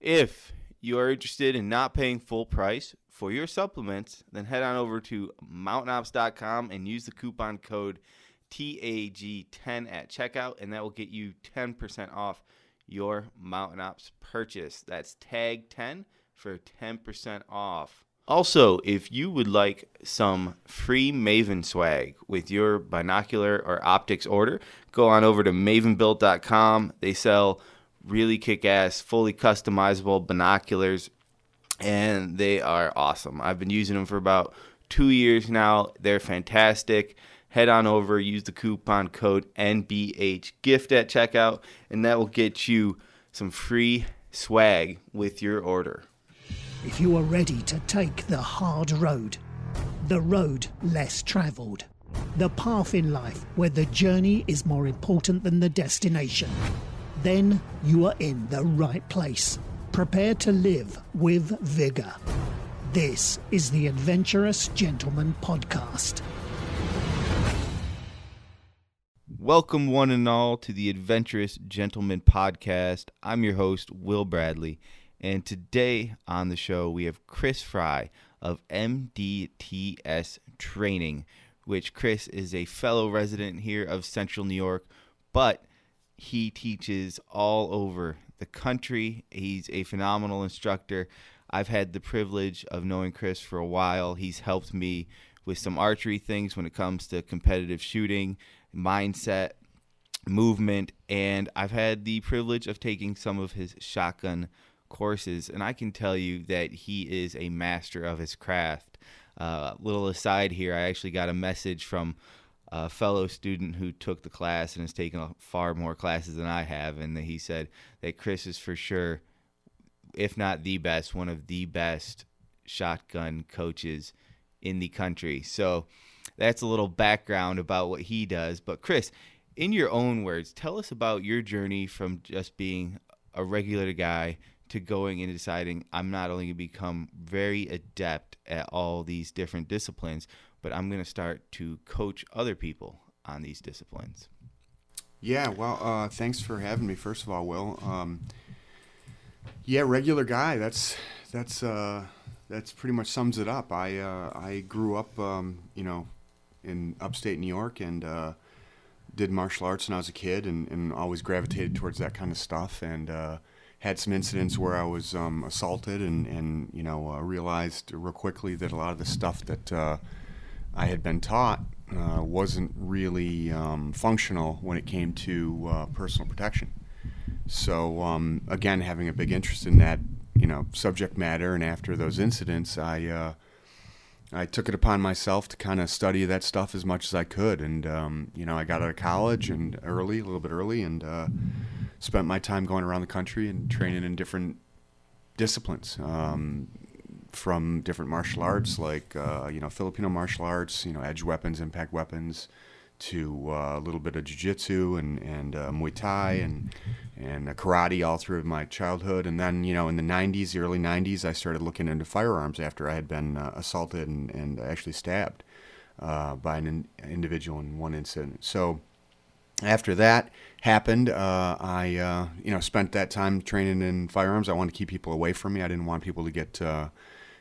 If you are interested in not paying full price for your supplements, then head on over to mountainops.com and use the coupon code TAG10 at checkout, and that will get you 10% off your Mountain Ops purchase. That's tag 10 for 10% off. Also, if you would like some free Maven swag with your binocular or optics order, go on over to mavenbuilt.com. They sell really kick ass, fully customizable binoculars, and they are awesome. I've been using them for about two years now. They're fantastic. Head on over, use the coupon code NBHGIFT at checkout, and that will get you some free swag with your order. If you are ready to take the hard road, the road less travelled, the path in life where the journey is more important than the destination, then you are in the right place. Prepare to live with vigour. This is the Adventurous Gentleman Podcast. Welcome, one and all, to the Adventurous Gentleman Podcast. I'm your host, Will Bradley, and today on the show we have Chris Fry of MDTS Training, which Chris is a fellow resident here of Central New York, but he teaches all over the country. He's a phenomenal instructor. I've had the privilege of knowing Chris for a while. He's helped me with some archery things when it comes to competitive shooting, mindset, movement, and I've had the privilege of taking some of his shotgun courses, and I can tell you that he is a master of his craft. Uh, little aside here, I actually got a message from a fellow student who took the class and has taken far more classes than I have, and he said that Chris is for sure, if not the best, one of the best shotgun coaches in the country. So that's a little background about what he does. But Chris, in your own words, tell us about your journey from just being a regular guy to going and deciding I'm not only going to become very adept at all these different disciplines, but I'm going to start to coach other people on these disciplines. Yeah, well, uh, thanks for having me. First of all, Will. Um, yeah, regular guy. That's that's uh, that's pretty much sums it up. I uh, I grew up, um, you know, in upstate New York and uh, did martial arts when I was a kid, and, and always gravitated towards that kind of stuff. And uh, had some incidents where I was um, assaulted, and and you know uh, realized real quickly that a lot of the stuff that I had been taught uh, wasn't really um, functional when it came to uh, personal protection. So um, again, having a big interest in that, you know, subject matter, and after those incidents, I uh, I took it upon myself to kind of study that stuff as much as I could, and um, you know, I got out of college and early, a little bit early, and uh, spent my time going around the country and training in different disciplines. Um, from different martial arts, like uh, you know Filipino martial arts, you know edge weapons, impact weapons, to uh, a little bit of jiu-jitsu and and uh, Muay Thai and and karate all through my childhood, and then you know in the '90s, the early '90s, I started looking into firearms after I had been uh, assaulted and, and actually stabbed uh, by an in- individual in one incident. So after that happened, uh, I uh, you know spent that time training in firearms. I wanted to keep people away from me. I didn't want people to get uh,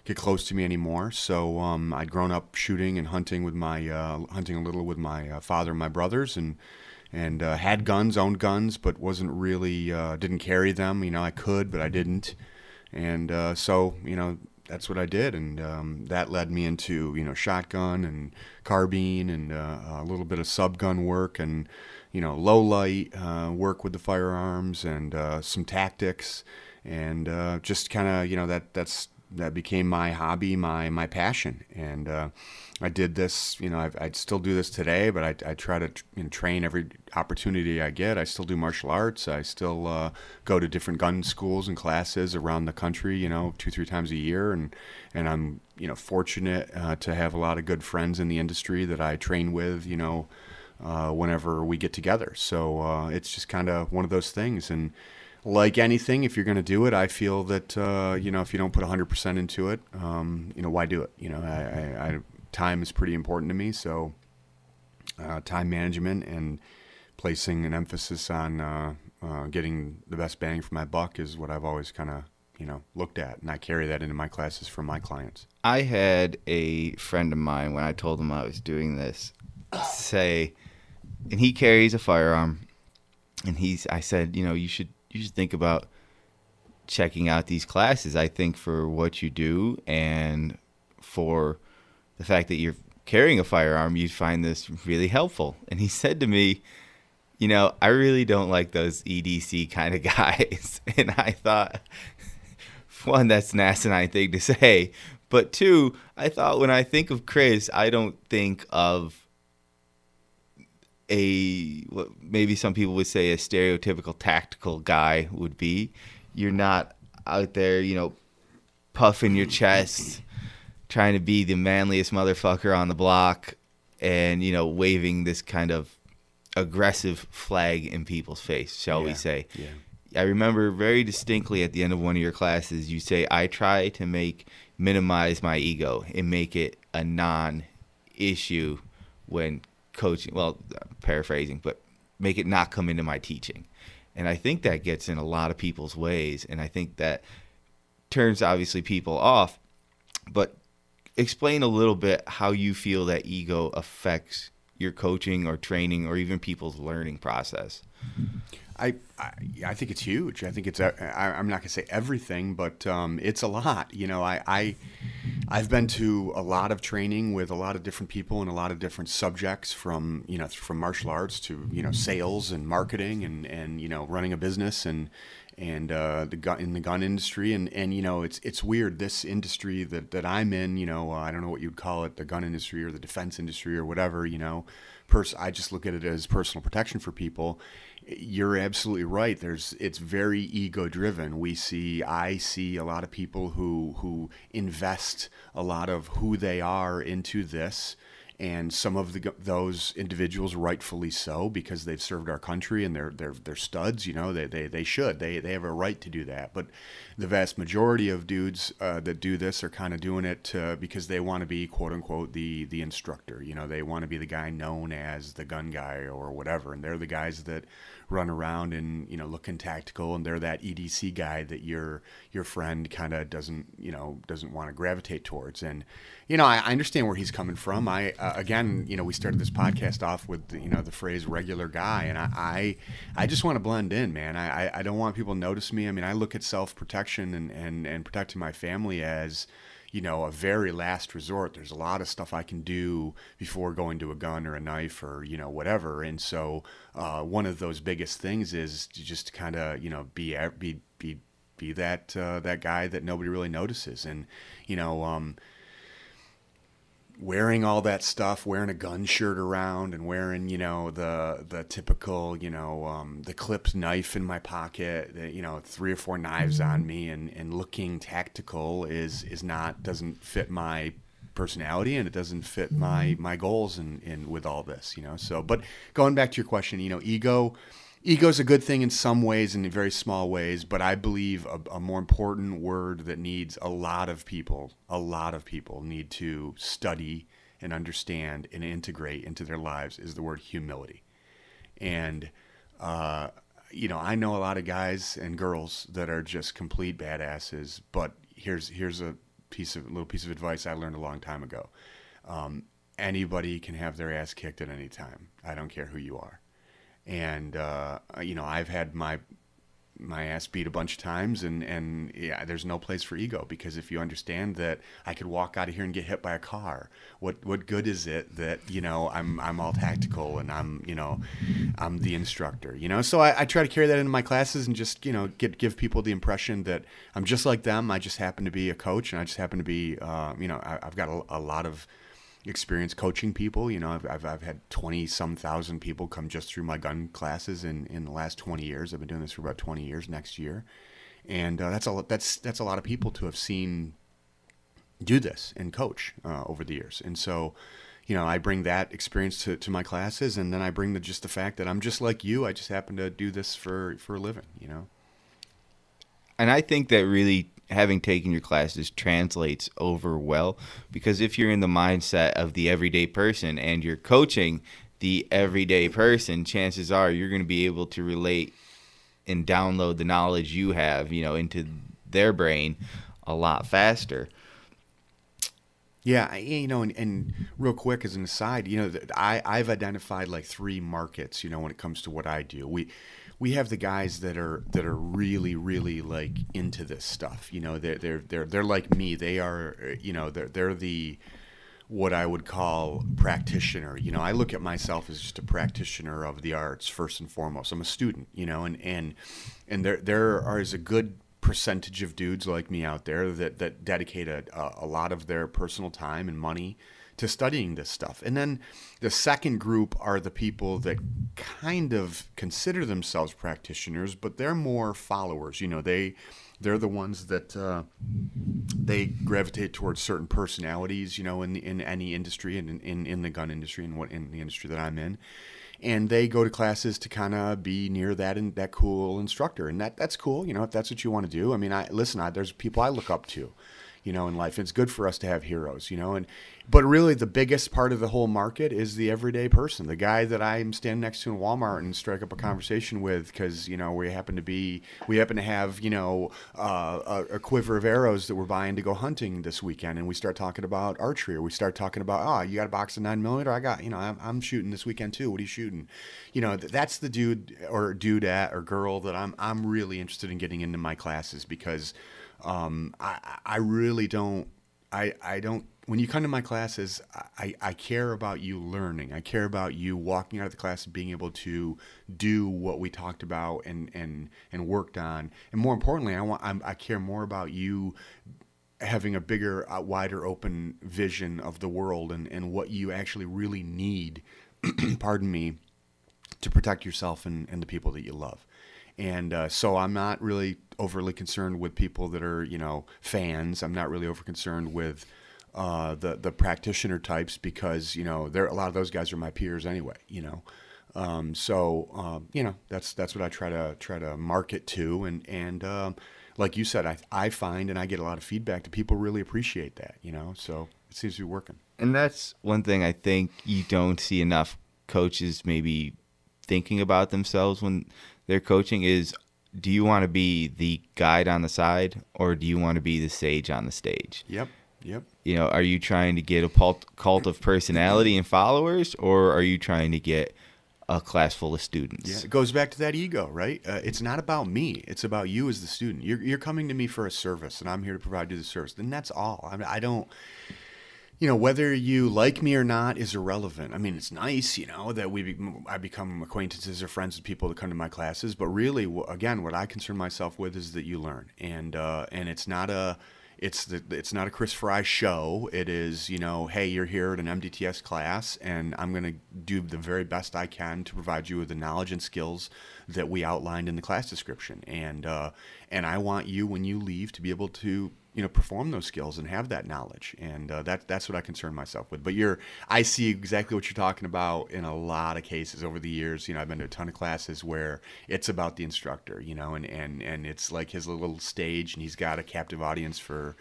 get close to me anymore. So um, I'd grown up shooting and hunting with my uh, hunting a little with my uh, father and my brothers, and and uh, had guns, owned guns, but wasn't really uh, didn't carry them. You know, I could, but I didn't, and uh, so you know that's what I did, and um, that led me into you know shotgun and carbine and uh, a little bit of sub gun work and you know low light work with the firearms and some tactics and just kind of you know that that's that became my hobby, my my passion, and uh, I did this. You know, I, I still do this today, but I, I try to you know, train every opportunity I get. I still do martial arts. I still uh, go to different gun schools and classes around the country. You know, two three times a year, and and I'm you know fortunate uh, to have a lot of good friends in the industry that I train with. You know. Uh, whenever we get together, so uh, it's just kind of one of those things, and like anything, if you're going to do it, I feel that uh, you know if you don't put 100% into it, um, you know why do it? You know, I, I, I, time is pretty important to me, so uh, time management and placing an emphasis on uh, uh getting the best bang for my buck is what I've always kind of you know looked at, and I carry that into my classes for my clients. I had a friend of mine when I told him I was doing this say, and he carries a firearm, and he's. I said, you know, you should you should think about checking out these classes. I think for what you do and for the fact that you're carrying a firearm, you'd find this really helpful. And he said to me, you know, I really don't like those EDC kind of guys. And I thought, one, that's an asinine thing to say. But two, I thought when I think of Chris, I don't think of a what maybe some people would say a stereotypical tactical guy would be. You're not out there, you know, puffing your chest, trying to be the manliest motherfucker on the block, and you know, waving this kind of aggressive flag in people's face, shall Yeah, we say? yeah. I remember very distinctly at the end of one of your classes, you say, I try to make minimize my ego and make it a non issue when coaching. Well, paraphrasing, but make it not come into my teaching. And I think that gets in a lot of people's ways. And I think that turns obviously people off. But explain a little bit how you feel that ego affects your coaching or training or even people's learning process. I, I I think it's huge. I think it's I, I'm not gonna say everything, but um, it's a lot. You know, I, I I've been to a lot of training with a lot of different people and a lot of different subjects from you know from martial arts to you know sales and marketing and and you know running a business and and uh, the gun in the gun industry and and you know it's it's weird this industry that that I'm in. You know, uh, I don't know what you'd call it, the gun industry or the defense industry or whatever. You know, pers- I just look at it as personal protection for people you're absolutely right. There's it's very ego driven we see i see a lot of people who who invest a lot of who they are into this and some of the, those individuals rightfully so because they've served our country and they're they're they're studs you know they they, they should. They they have a right to do that. But the vast majority of dudes uh, that do this are kind of doing it uh, because they want to be quote unquote the the instructor. You know they want to be the guy known as the gun guy or whatever and they're the guys that run around and you know looking tactical and they're that EDC guy that your your friend kind of doesn't you know doesn't want to gravitate towards. And you know I, I understand where he's coming from. I uh, again you know we started this podcast off with you know the phrase regular guy and I I, I just want to blend in man. I, I I don't want people to notice me. I mean I look at self protection and, and and protecting my family as you know, a very last resort. There's a lot of stuff I can do before going to a gun or a knife or, you know, whatever. And so uh, one of those biggest things is to just kind of, you know, be, be, be, be that, uh, that guy that nobody really notices. And, you know, um, wearing all that stuff, wearing a gun shirt around, and wearing you know the the typical you know um, the clipped knife in my pocket, the, you know three or four knives on me, and, and looking tactical is is not doesn't fit my personality and it doesn't fit my my goals and in, in with all this you know? So but going back to your question you know ego ego is a good thing in some ways in very small ways but i believe a, a, more important word that needs a lot of people a lot of people need to study and understand and integrate into their lives is the word humility. And uh, you know i know a lot of guys and girls that are just complete badasses but here's here's a piece of a little piece of advice i learned a long time ago. Um, anybody can have their ass kicked at any time. I don't care who you are and uh, you know I've had my my ass beat a bunch of times, and and yeah, there's no place for ego because if you understand that I could walk out of here and get hit by a car, what what good is it that you know I'm I'm all tactical and I'm you know I'm the instructor, you know? So I, I try to carry that into my classes and just you know get give people the impression that I'm just like them. I just happen to be a coach, and I just happen to be uh, you know I, I've got a, a lot of experience coaching people. You know, I've, I've, I've had 20 some thousand people come just through my gun classes in, in the last 20 years. I've been doing this for about 20 years next year. And uh, that's a that's that's a lot of people to have seen do this and coach uh, over the years. And so, you know, I bring that experience to, to my classes, and then I bring the just the fact that I'm just like you. I just happen to do this for for a living. You know. And I think that really having taken your classes translates over well because if you're in the mindset of the everyday person and you're coaching the everyday person, chances are you're going to be able to relate and download the knowledge you have, you know, into their brain a lot faster. Yeah, you know, and, and real quick as an aside, you know, I I've identified like three markets. You know, when it comes to what I do, we we have the guys that are that are really really like into this stuff. You know, they're they're they're they're like me. They are, you know, they're they're the what I would call practitioner. You know, I look at myself as just a practitioner of the arts first and foremost. I'm a student, you know, and and and there there are is a good percentage of dudes like me out there that that dedicate a, a lot of their personal time and money to studying this stuff. And then the second group are the people that kind of consider themselves practitioners, but they're more followers. You know, they they're the ones that uh, they gravitate towards certain personalities. You know, in in any industry and in, in, in the gun industry and what in the industry that I'm in and they go to classes to kind of be near that and that cool instructor, and that that's cool. You know, if that's what you want to do. I mean, I listen. I, there's people I look up to, you know, in life. It's good for us to have heroes, you know, and but really, the biggest part of the whole market is the everyday person, the guy that I'm standing next to in Walmart and strike up a conversation with because you know we happen to be we happen to have you know uh, a, a, quiver of arrows that we're buying to go hunting this weekend, and we start talking about archery, or we start talking about oh you got a box of nine millimeter, I got you know I'm, I'm shooting this weekend too. What are you shooting? You know that's the dude or dude at or girl that I'm I'm really interested in getting into my classes because um, I I really don't I I don't when you come to my classes, I, I care about you learning. I care about you walking out of the class and being able to do what we talked about and and and worked on. And more importantly, I want I'm, i care more about you having a bigger, uh, wider open vision of the world and and what you actually really need. pardon me, to protect yourself and, and the people that you love. And uh, so I'm not really overly concerned with people that are, you know, fans. I'm not really over concerned with uh, the the practitioner types because you know there a lot of those guys are my peers anyway. You know, um, so um, you know that's that's what I try to try to market to, and and um, like you said, I I find and I get a lot of feedback that people really appreciate that. You know, so it seems to be working. And that's one thing I think you don't see enough coaches maybe thinking about themselves when they're coaching is do you want to be the guide on the side or do you want to be the sage on the stage? Yep. Yep. You know, are you trying to get a cult of personality and followers, or are you trying to get a class full of students? Yeah, it goes back to that ego, right? Uh, it's not about me; it's about you as the student. You're you're coming to me for a service, and I'm here to provide you the service. And that's all. I, mean, I don't you know whether you like me or not is irrelevant. I mean, it's nice, you know, that we be, I become acquaintances or friends with people that come to my classes. But really, again, what I concern myself with is that you learn, and uh, and it's not a it's the, it's not a Chris Fry show. It is, you know, hey, you're here at an MDTS class, and I'm going to do the very best I can to provide you with the knowledge and skills that we outlined in the class description. And uh, and I want you, when you leave, to be able to you know perform those skills and have that knowledge. And uh, that that's what I concern myself with. But you're I see exactly what you're talking about in a lot of cases over the years. You know I've been to a ton of classes where it's about the instructor you know and and and it's like his little stage and he's got a captive audience for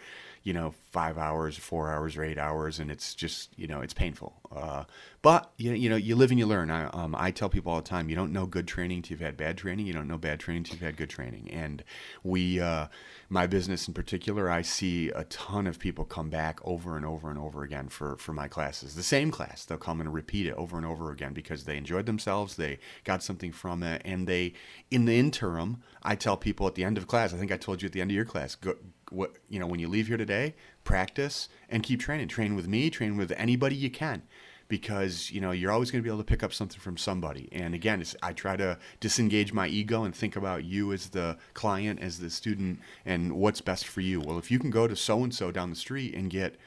you know five hours four hours or eight hours and it's just you know it's painful. Uh, but you, you know you live and you learn. I, um, I tell people all the time you don't know good training till you've had bad training. You don't know bad training till you've had good training. And we uh, my business in particular, I see a ton of people come back over and over and over again for, for my classes. The same class, they'll come and repeat it over and over again because they enjoyed themselves, they got something from it, and they, in the interim, I tell people at the end of class, I think I told you at the end of your class, go, what, you know, when you leave here today, practice and keep training. Train with me, train with anybody you can because you know you're always going to be able to pick up something from somebody and again i try to disengage my ego and think about you as the client as the student and what's best for you well if you can go to so and so down the street and get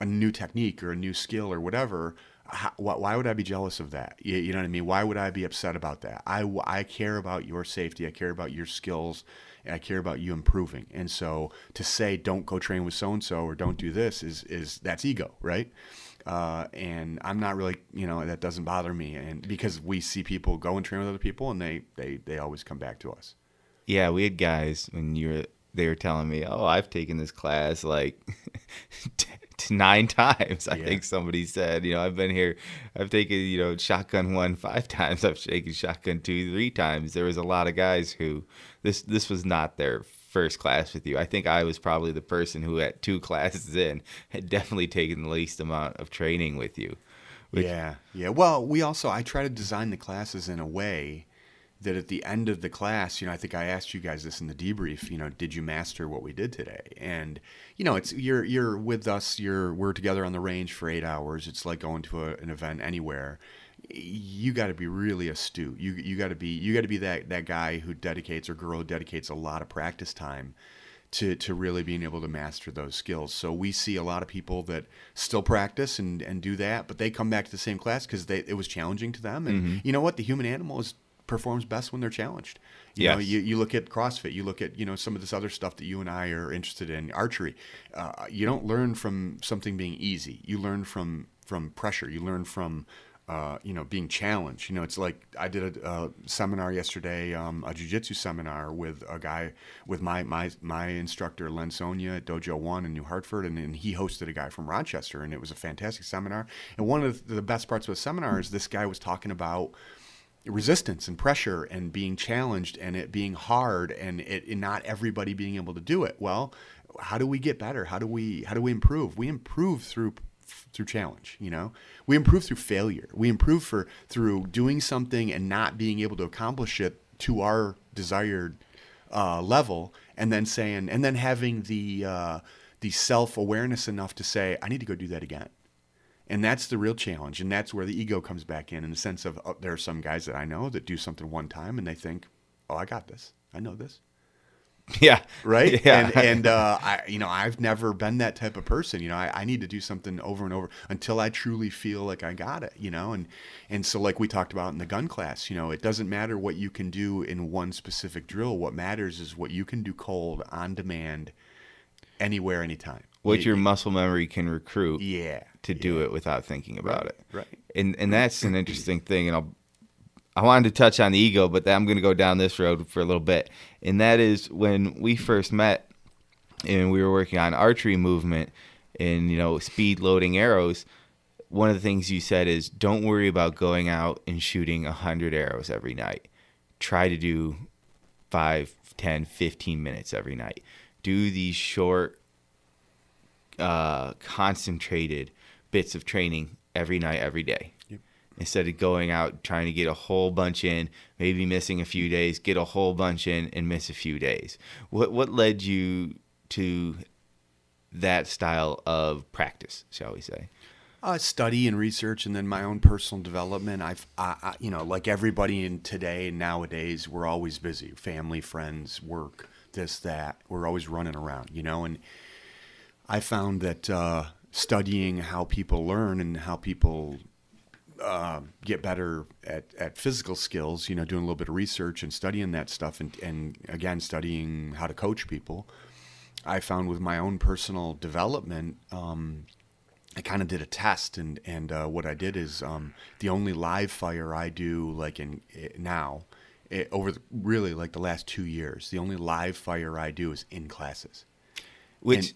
a new technique or a new skill or whatever how, why would I be jealous of that? You, you, know what I mean? Why would I be upset about that? I, I care about your safety. I care about your skills. And I care about you improving. And so to say don't go train with so and so or don't do this is is that's ego, right? Uh, and I'm not really, you know, that doesn't bother me. And because we see people go and train with other people, and they they they always come back to us. Yeah, we had guys when you were they were telling me, "Oh, I've taken this class like nine times." I yeah. think somebody said, "You know, I've been here. I've taken you know shotgun one five times. I've taken shotgun two three times." There was a lot of guys who this this was not their first class with you. I think I was probably the person who, at two classes in, had definitely taken the least amount of training with you. Which, yeah, yeah. Well, we also I try to design the classes in a way that at the end of the class, you know, I think I asked you guys this in the debrief, you know, did you master what we did today? And you know, it's you're you're with us, you're we're together on the range for 8 hours. It's like going to a, an event anywhere. You got to be really astute. You you got to be you got to be that that guy who dedicates or girl who dedicates a lot of practice time to, to really being able to master those skills. So we see a lot of people that still practice and, and do that, but they come back to the same class because it was challenging to them. And mm-hmm. you know what? The human animal is performs best when they're challenged. You yes. know, you, you look at CrossFit, you look at, you know, some of this other stuff that you and I are interested in, archery. Uh, you don't learn from something being easy. You learn from from pressure. You learn from uh, you know, being challenged. You know, it's like I did a, a seminar yesterday, um, a jujitsu seminar with a guy with my my my instructor Len Sonia at Dojo One in New Hartford, and, and he hosted a guy from Rochester, and it was a fantastic seminar. And one of the best parts of the seminar is this guy was talking about resistance and pressure and being challenged and it being hard and it and not everybody being able to do it. Well, how do we get better? How do we how do we improve? We improve through through challenge you know we improve through failure we improve for through doing something and not being able to accomplish it to our desired uh, level and then saying and then having the uh, the self-awareness enough to say i need to go do that again and that's the real challenge and that's where the ego comes back in in the sense of oh, there are some guys that i know that do something one time and they think oh i got this i know this Yeah. Right. Yeah. And, and uh, I, you know, I've never been that type of person. You know, I, I need to do something over and over until I truly feel like I got it. You know, and and so like we talked about in the gun class, you know, it doesn't matter what you can do in one specific drill. What matters is what you can do cold on demand, anywhere, anytime. What your muscle memory can recruit. Yeah. To yeah. do it without thinking about right, it. Right. And and that's an interesting thing, and I'll I wanted to touch on the ego, but I'm going to go down this road for a little bit. And that is when we first met and we were working on archery movement and, you know, speed loading arrows. One of the things you said is don't worry about going out and shooting 100 arrows every night. Try to do 5, 10, 15 minutes every night. Do these short, uh, concentrated bits of training every night, every day instead of going out trying to get a whole bunch in, maybe missing a few days, get a whole bunch in and miss a few days. What what led you to that style of practice, shall we say? Uh, study and research, and then my own personal development. I've, I, I, you know, like everybody in today and nowadays, we're always busy. Family, friends, work, this, that. We're always running around, you know. And I found that uh, studying how people learn and how people uh, get better at, at physical skills, you know, doing a little bit of research and studying that stuff, and, and again, studying how to coach people, I found with my own personal development, um, I kind of did a test, and and uh, what I did is um, the only live fire I do like in it, eh, now. It, eh, over the, really like the last two years, the only live fire I do is in classes. Which, and,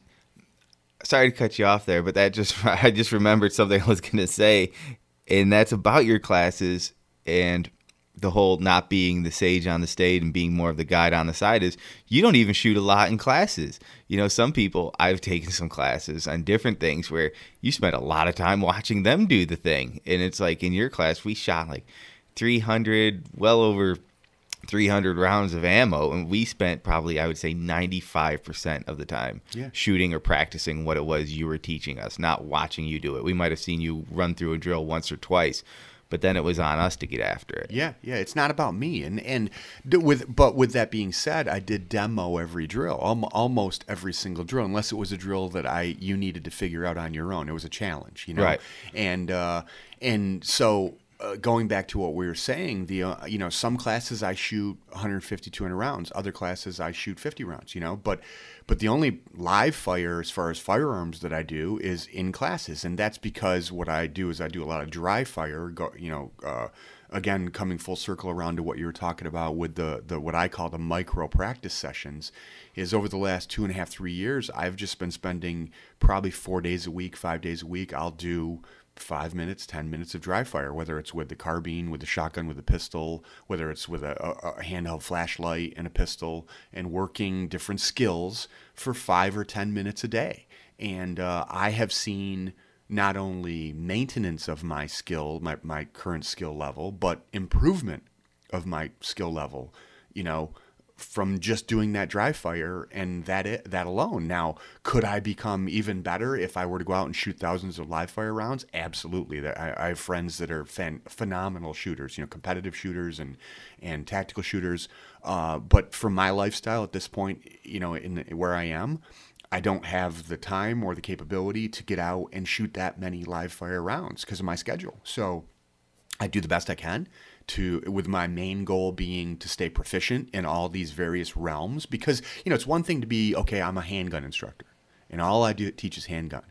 sorry to cut you off there, but that just I just remembered something I was going to say and that's about your classes and the whole not being the sage on the stage and being more of the guide on the side is you don't even shoot a lot in classes. You know, some people I've taken some classes on different things where you spend a lot of time watching them do the thing. And it's like in your class we shot like 300 well over 300 rounds of ammo and we spent probably i would say 95% of the time yeah. shooting or practicing what it was you were teaching us not watching you do it. We might have seen you run through a drill once or twice but then it was on us to get after it. Yeah yeah it's not about me and and with but with that being said i did demo every drill almost every single drill unless it was a drill that i you needed to figure out on your own. It was a challenge you know? Right. And uh and so uh, going back to what we were saying, the uh, you know some classes I shoot 150, 200 rounds. Other classes I shoot 50 rounds. You know, but but the only live fire as far as firearms that I do is in classes, and that's because what I do is I do a lot of dry fire. Go, you know, uh, again coming full circle around to what you were talking about with the the what I call the micro practice sessions. Is over the last two and a half, three years, I've just been spending probably four days a week, five days a week. I'll do five minutes, 10 minutes of dry fire, whether it's with the carbine, with the shotgun, with the pistol, whether it's with a, a, handheld flashlight and a pistol, and working different skills for five or 10 minutes a day. And uh, I have seen not only maintenance of my skill, my, my current skill level, but improvement of my skill level. You know, from just doing that dry fire and that it, that alone. Now, could I become even better if I were to go out and shoot thousands of live fire rounds? Absolutely. I, I have friends that are fan, phenomenal shooters, you know, competitive shooters and and tactical shooters. Uh, but for my lifestyle at this point, you know, in where I am, I don't have the time or the capability to get out and shoot that many live fire rounds because of my schedule. So I do the best I can to with my main goal being to stay proficient in all these various realms because you know it's one thing to be okay I'm a handgun instructor and all I do teach is handgun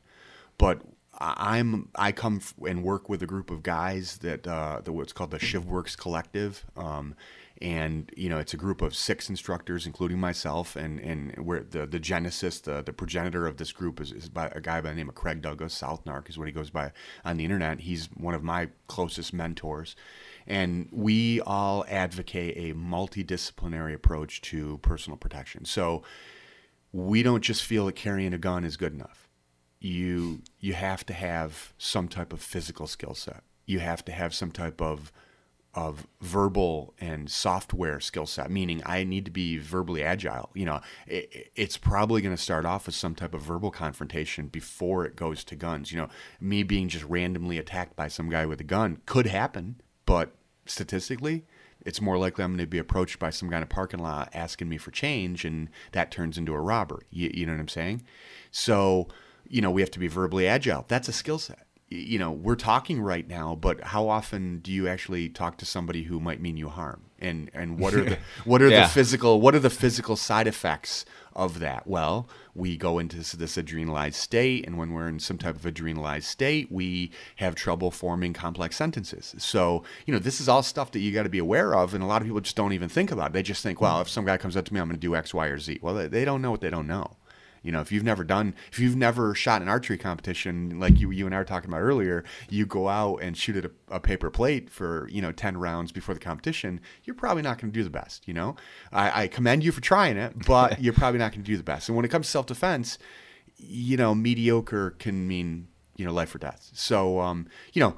but I'm I come and work with a group of guys that uh, the what's called the Shivworks Collective, um, and you know it's a group of six instructors, including myself, and and where the the genesis, the the progenitor of this group is, is by a guy by the name of Craig Douglas. Southnarc is what he goes by on the internet. He's one of my closest mentors, and we all advocate a multidisciplinary approach to personal protection. So we don't just feel that carrying a gun is good enough. You you have to have some type of physical skill set. You have to have some type of of verbal and software skill set, meaning I need to be verbally agile. You know, it, it's probably going to start off with some type of verbal confrontation before it goes to guns. You know, me being just randomly attacked by some guy with a gun could happen, but statistically, it's more likely I'm going to be approached by some guy in a parking lot asking me for change, and that turns into a robbery. You, you know what I'm saying? So, you know, we have to be verbally agile. That's a skill set. You know, we're talking right now, but how often do you actually talk to somebody who might mean you harm? And and what are the what are yeah. the physical what are the physical side effects of that? Well, we go into this, this, adrenalized state, and when we're in some type of adrenalized state, we have trouble forming complex sentences. So, you know, this is all stuff that you got to be aware of, and a lot of people just don't even think about it. They just think, well, hmm. if some guy comes up to me, I'm going to do X, Y, or Z. Well, they, they don't know what they don't know. You know, if you've never done, if you've never shot an archery competition like you you and I were talking about earlier, you go out and shoot at a, a paper plate for you know ten rounds before the competition, you're probably not going to do the best. You know, I, I commend you for trying it, but you're probably not going to do the best. And when it comes to self defense, you know, mediocre can mean you know life or death. So um, you know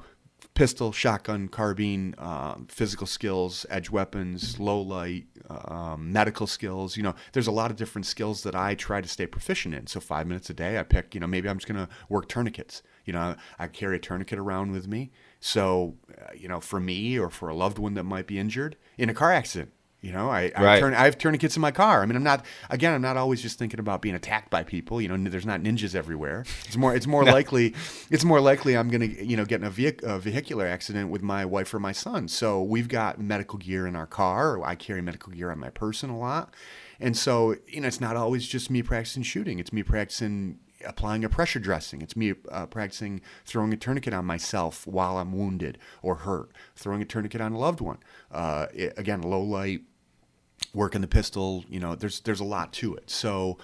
pistol, shotgun, carbine, um, physical skills, edge weapons, low light, um, medical skills. You know, there's a lot of different skills that I try to stay proficient in. So five minutes a day, I pick. You know, maybe I'm just going to work tourniquets. You know, I carry a tourniquet around with me. So, uh, you know, for me or for a loved one that might be injured in a car accident, you know, I, I, right. turn, I have tourniquets in my car. I mean, I'm not again. I'm not always just thinking about being attacked by people. You know, there's not ninjas everywhere. It's more. It's more no. likely. It's more likely I'm gonna you know get in a, vehic- a, vehicular accident with my wife or my son. So we've got medical gear in our car. I carry medical gear on my person a lot, and so you know it's not always just me practicing shooting. It's me practicing applying a pressure dressing. It's me uh, practicing throwing a tourniquet on myself while I'm wounded or hurt. Throwing a tourniquet on a loved one. Uh, it, again, low light working the pistol. You know, there's there's a lot to it. So,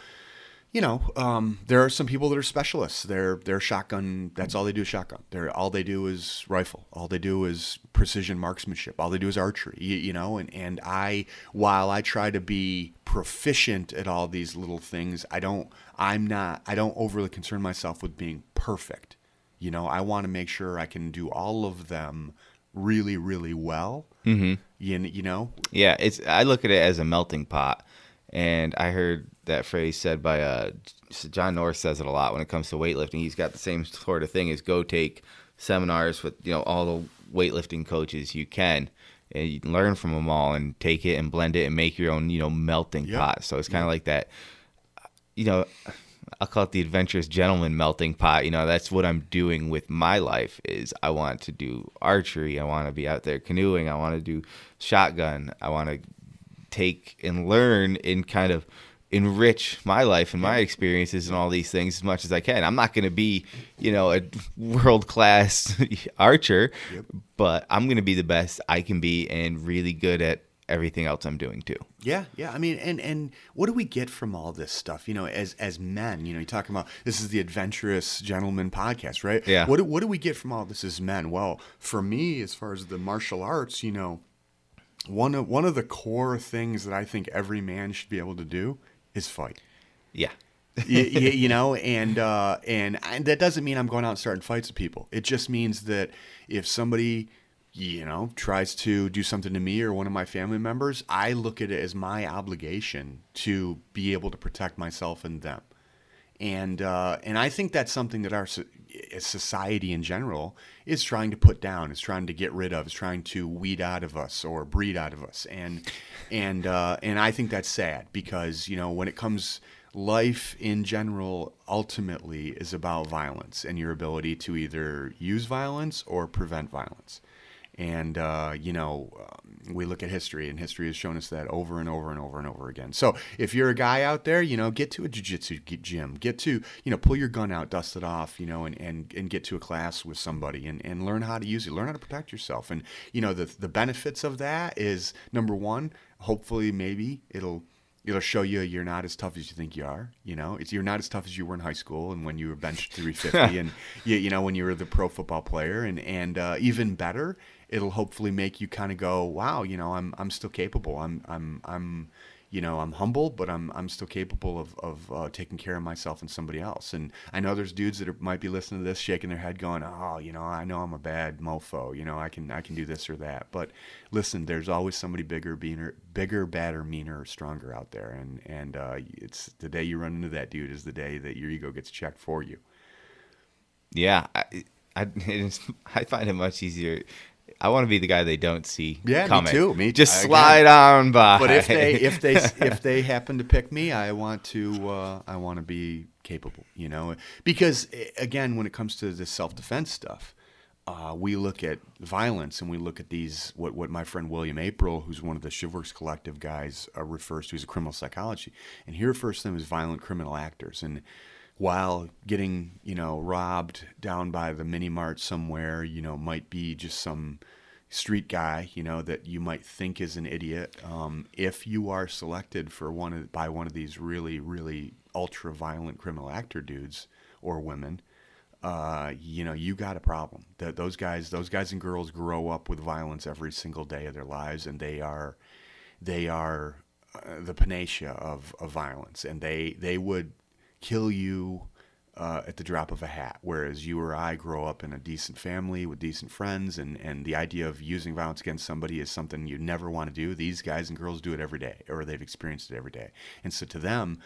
you know, um, there are some people that are specialists. They're they're shotgun. That's all they do shotgun. They're all they do is rifle. All they do is precision marksmanship. All they do is archery. You, you know, and and I while I try to be proficient at all these little things, I don't. I'm not. I don't overly concern myself with being perfect. You know, I want to make sure I can do all of them really, really well. Mm-hmm. You, you know? Yeah, it's. I look at it as a melting pot, and I heard that phrase said by uh, John North says it a lot when it comes to weightlifting. He's got the same sort of thing as go take seminars with you know all the weightlifting coaches you can and you learn from them all and take it and blend it and make your own you know melting yep. pot so it's kind of yep. like that you know I'll call it the adventurous gentleman melting pot. You know, that's what I'm doing with my life is I want to do archery. I want to be out there canoeing. I want to do shotgun. I want to take and learn and kind of enrich my life and my experiences and all these things as much as I can. I'm not going to be, you know, a world class archer, yep. but I'm going to be the best I can be and really good at everything else I'm doing too. Yeah, yeah. I mean, and and what do we get from all this stuff? You know, as as men, you know, you're talking about this is the adventurous gentleman podcast, right? Yeah. What do, what do we get from all this as men? Well, for me, as far as the martial arts, you know, one of one of the core things that I think every man should be able to do is fight. Yeah. you, you, you know, and uh, and and that doesn't mean I'm going out and starting fights with people. It just means that if somebody you know, tries to do something to me or one of my family members, I look at it as my obligation to be able to protect myself and them. And uh, and I think that's something that our society in general is trying to put down, is trying to get rid of, is trying to weed out of us or breed out of us. And and uh, and I think that's sad because you know when it comes life in general ultimately is about violence and your ability to either use violence or prevent violence. And, uh, you know, um, we look at history, and history has shown us that over and over and over and over again. So if you're a guy out there, you know, get to a jiu-jitsu gym. Get to, you know, pull your gun out, dust it off, you know, and, and, and get to a class with somebody and, and learn how to use it. Learn how to protect yourself. And, you know, the, the benefits of that is, number one, hopefully maybe it'll – it'll show you you're not as tough as you think you are. You know, it's you're not as tough as you were in high school and when you were bench 350 and you, you know when you were the pro football player and and uh, even better, it'll hopefully make you kind of go, wow, you know, I'm I'm still capable. I'm I'm I'm you know, I'm humble, but I'm I'm still capable of of uh, taking care of myself and somebody else. And I know there's dudes that are, might be listening to this, shaking their head, going, "Oh, you know, I know I'm a bad mofo. You know, I can I can do this or that." But listen, there's always somebody bigger, meaner, bigger, badder, meaner, stronger out there. And and uh, it's the day you run into that dude is the day that your ego gets checked for you. Yeah, I I, I find it much easier I want to be the guy they don't see. Yeah, coming. me too. Me just slide on by. But if they if they if they happen to pick me, I want to uh, I want to be capable. You know, because again, when it comes to the self defense stuff, uh, we look at violence and we look at these what what my friend William Aprill, who's one of the Shivworks Collective guys, uh, refers to as a criminal psychology, and he refers to them as violent criminal actors and while getting you know robbed down by the mini mart somewhere you know might be just some street guy you know that you might think is an idiot. Um, if you are selected for one of, by one of these really really ultra violent criminal actor dudes or women uh, you know you got a problem. That those guys those guys and girls grow up with violence every single day of their lives and they are they are uh, the panacea of, of violence. And they they would kill you uh, at the drop of a hat. Whereas you or I grow up in a decent family with decent friends, and, and the idea of using violence against somebody is something you never want to do. These guys and girls do it every day, or they've experienced it every day. And so to them,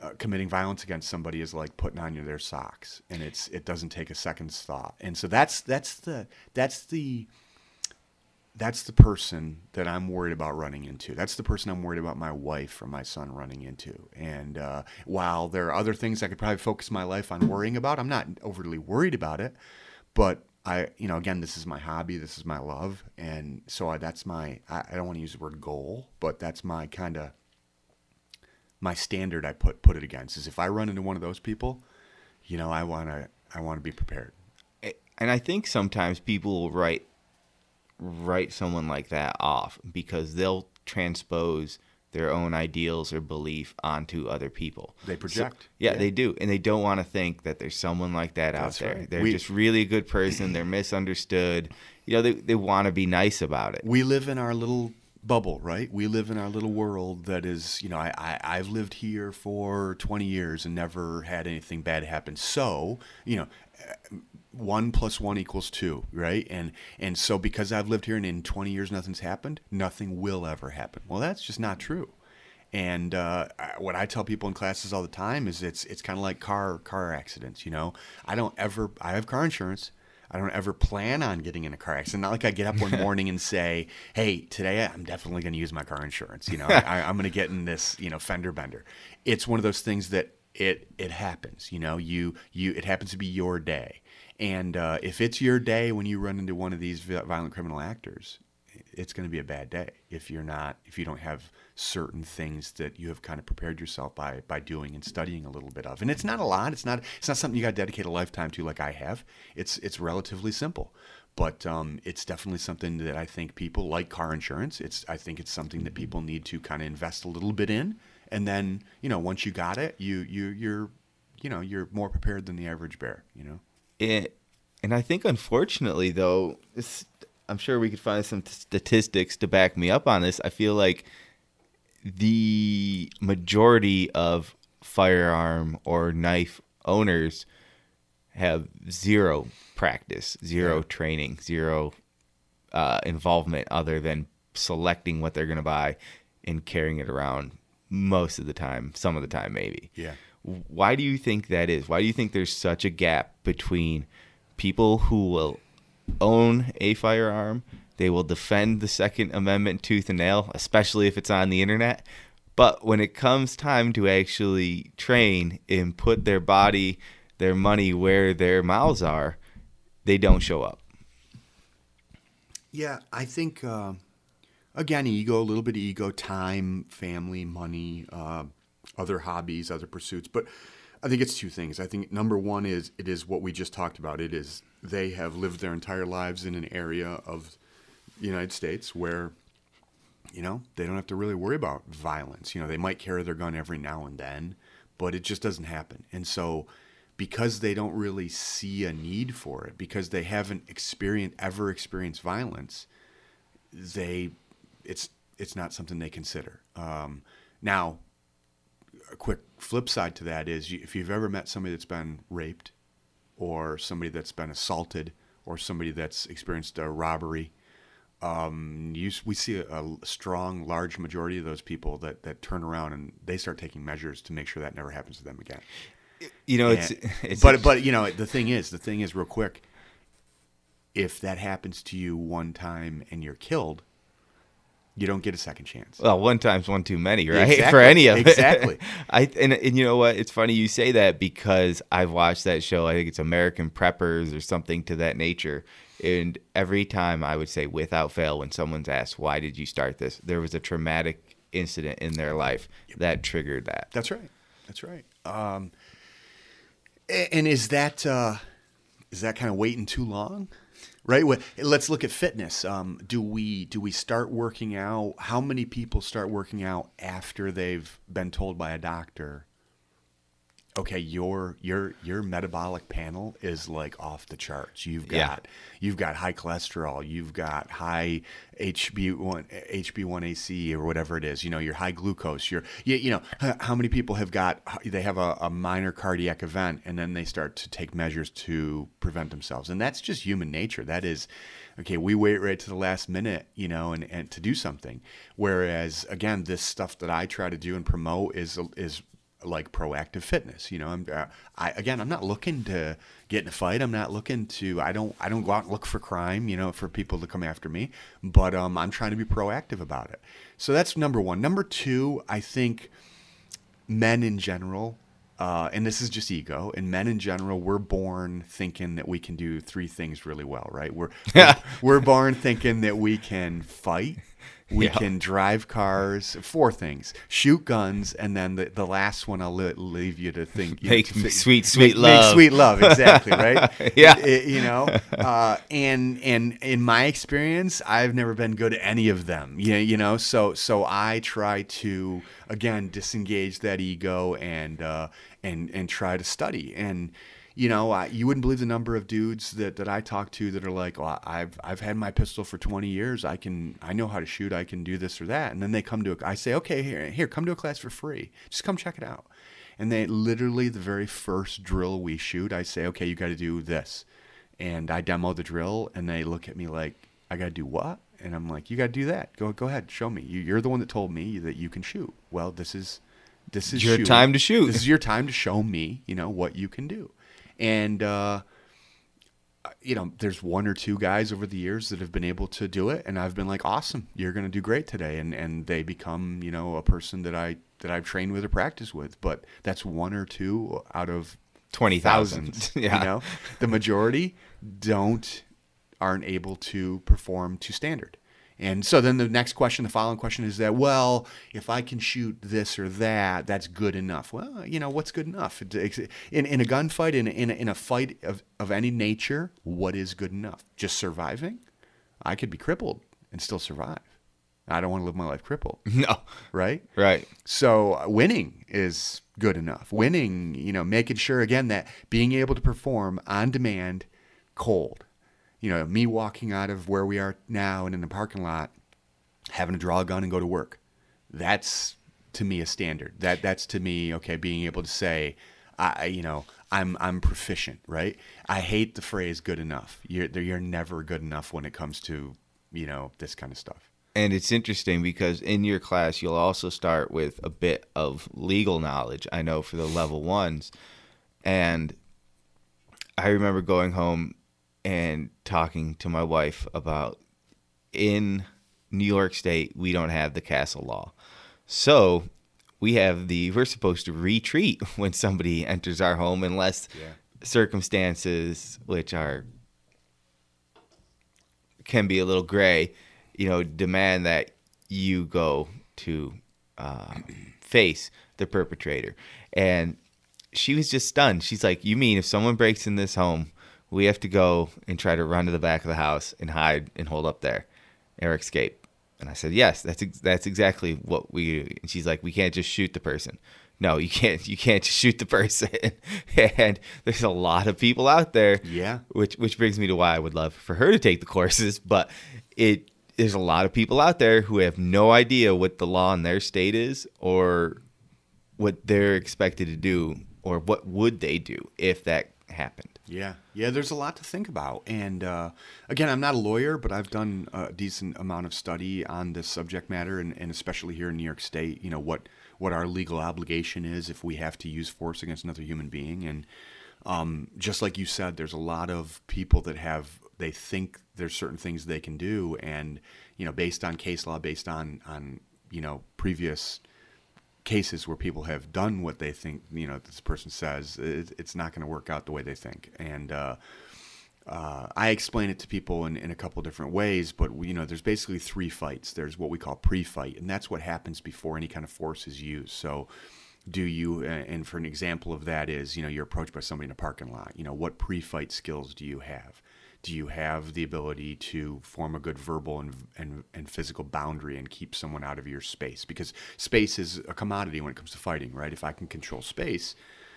uh, committing violence against somebody is like putting on your, their socks, and it's it doesn't take a second's thought. And so that's that's the that's the that's the person that I'm worried about running into. That's the person I'm worried about my wife or my son running into. And uh, while there are other things I could probably focus my life on worrying about, I'm not overly worried about it. But I, you know, again, this is my hobby, this is my love, and so I, that's my. I, I don't want to use the word goal, but that's my kind of my standard. I put put it against is if I run into one of those people, you know, I want to I want to be prepared. And I think sometimes people will write write someone like that off because they'll transpose their own ideals or belief onto other people. They project. So, yeah, yeah, they do. And they don't want to think that there's someone like that That's out there. Right. They're we, just really a good person. They're misunderstood. You know, they, they want to be nice about it. We live in our little bubble, right? We live in our little world that is, you know, I, I, I've lived here for 20 years and never had anything bad happen. So, you know, one plus one equals two, right? And and so because I've lived here and in 20 years nothing's happened, nothing will ever happen. Well, that's just not true. And uh, what I tell people in classes all the time is it's it's kind of like car car accidents. You know, I don't ever I have car insurance. I don't ever plan on getting in a car accident. Not like I get up one morning and say, "Hey, today I'm definitely going to use my car insurance." You know, I, I'm going to get in this you know fender bender. It's one of those things that it it happens. You know, you you it happens to be your day and uh, if it's your day when you run into one of these violent criminal actors, it's going to be a bad day if you're not if you don't have certain things that you have kind of prepared yourself by by doing and studying a little bit of. And it's not a lot. It's not it's not something you got to dedicate a lifetime to like I have. It's it's relatively simple. but um, it's definitely something that I think people like car insurance. It's I think it's something that people need to kind of invest a little bit in, and then you know once you got it, you you you're you know you're more prepared than the average bear. You know. It, and I think unfortunately though, this, I'm sure we could find some t- statistics to back me up on this. I feel like the majority of firearm or knife owners have zero practice, zero training, zero uh, involvement other than selecting what they're going to buy and carrying it around most of the time, some of the time, maybe. Yeah. Why do you think that is? Why do you think there's such a gap between people who will own a firearm, they will defend the Second Amendment tooth and nail, especially if it's on the internet, but when it comes time to actually train and put their body, their money where their mouths are, they don't show up. Yeah, I think uh, again, ego, a little bit of ego, time, family, money, uh, other hobbies, other pursuits. But I think it's two things. I think number one is it is what we just talked about. It is they have lived their entire lives in an area of the United States where you know they don't have to really worry about violence. You know, they might carry their gun every now and then, but it just doesn't happen. And so because they don't really see a need for it, because they haven't experienced ever experienced violence, they it's it's not something they consider. Um, now, a quick flip side to that is if you've ever met somebody that's been raped, or somebody that's been assaulted, or somebody that's experienced a robbery, um, you, we see a, a, strong, large majority of those people that, that turn around and they start taking measures to make sure that never happens to them again. You know, it's, it's but but you know the thing is the thing is real quick. If that happens to you one time and you're killed, you don't get a second chance. Well, one time's one too many, right? Exactly, For any of it. exactly. I and, and you know what? It's funny you say that because I've watched that show. I think it's American Preppers or something to that nature. And every time I would say, without fail, when someone's asked, "Why did you start this?" There was a traumatic incident in their life that triggered that. That's right. That's right. Um, and is that uh, is that kind of waiting too long? Right. Let's look at fitness. Um, do we do we start working out? How many people start working out after they've been told by a doctor? Okay, your your your metabolic panel is like off the charts. You've got Yeah. you've got high cholesterol, you've got high HB1 HB1AC or whatever it is. You know, your high glucose. Your you, you know how many people have got they have a, a minor cardiac event and then they start to take measures to prevent themselves, and that's just human nature. That is okay. We wait right to the last minute, you know, and, and to do something. Whereas again, this stuff that I try to do and promote is is like proactive fitness. You know, I'm uh, I again, I'm not looking to get in a fight. I'm not looking to. I don't. I don't go out and look for crime. You know, for people to come after me. But um, I'm trying to be proactive about it. So that's number one. Number two, I think men in general. Uh, and this is just ego. And men in general, we're born thinking that we can do three things really well, right? We're we're, we're born thinking that we can fight, we Yeah. can drive cars, four things, shoot guns, and then the, the last one I'll li- leave you to think. You know, Make to sweet, sweet make, love. Make sweet love, exactly, right? Yeah. It- it- you know, uh, and and in my experience, I've never been good at any of them. You, you know, so so I try to again disengage that ego and uh, and and try to study and you know, I, you wouldn't believe the number of dudes that, that I talk to that are like, well, I've I've had my pistol for 20 years. I can I know how to shoot. I can do this or that. And then they come to a, I say, okay, here here come to a class for free. Just come check it out. And they literally the very first drill we shoot, I say, okay, you got to do this, and I demo the drill, and they look at me like, I got to do what? And I'm like, you got to do that. Go go ahead, show me. You, you're the one that told me that you can shoot. Well, this is this is Your shooting. time to shoot. This is your time to show me, you know, what you can do. And uh, you know, there's one or two guys over the years that have been able to do it, and I've been like, awesome, you're going to do great today, and and they become, you know, a person that I that I've trained with or practiced with. But that's one or two out of Twenty thousand. Yeah. You know, the majority don't aren't able to perform to standard. And so then the next question, the following question is that, well, if I can shoot this or that, that's good enough. Well, you know, what's good enough? In, in a gunfight, in, in, a, in a fight of, of any nature, what is good enough? Just surviving? I could be crippled and still survive. I don't want to live my life crippled. No. Right? Right. So uh, winning is good enough. Winning, you know, making sure again that being able to perform on demand cold you know, me walking out of where we are now and in the parking lot, having to draw a gun and go to work. That's to me a standard. That that's to me okay. Being able to say, I you know I'm I'm proficient, right? I hate the phrase "good enough." You're you're never good enough when it comes to you know this kind of stuff. And it's interesting because in your class you'll also start with a bit of legal knowledge. I know for the level ones, and I remember going home and talking to my wife about in New York State, we don't have the castle law. So we have the, we're supposed to retreat when somebody enters our home unless yeah. circumstances, which are, can be a little gray, you know, demand that you go to uh, face the perpetrator. And she was just stunned. She's like, You mean if someone breaks in this home, we have to go and try to run to the back of the house and hide and hold up there or escape. And I said, yes, that's ex- that's exactly what we do. And she's like, we can't just shoot the person. No, you can't. You can't just shoot the person. and there's a lot of people out there. Yeah. Which which brings me to why I would love for her to take the courses. But it there's a lot of people out there who have no idea what the law in their state is or what they're expected to do or what would they do if that happened. Yeah, yeah. There's a lot to think about, and uh, again, I'm not a lawyer, but I've done a decent amount of study on this subject matter, and, and especially here in New York State. You know what what our legal obligation is if we have to use force against another human being, and um, just like you said, there's a lot of people that have they think there's certain things they can do, and you know, based on case law, based on on you know previous cases where people have done what they think you know this person says it, it's not going to work out the way they think and uh, uh, I explain it to people in, in a couple different ways, but you know, there's basically three fights. There's what we call pre-fight, and that's what happens before any kind of force is used. So, do you? And for an example of that is, you know, you're approached by somebody in a parking lot. You know, what pre-fight skills do you have? Do you have the ability to form a good verbal and, and, and physical boundary and keep someone out of your space? Because space is a commodity when it comes to fighting, right? If I can control space,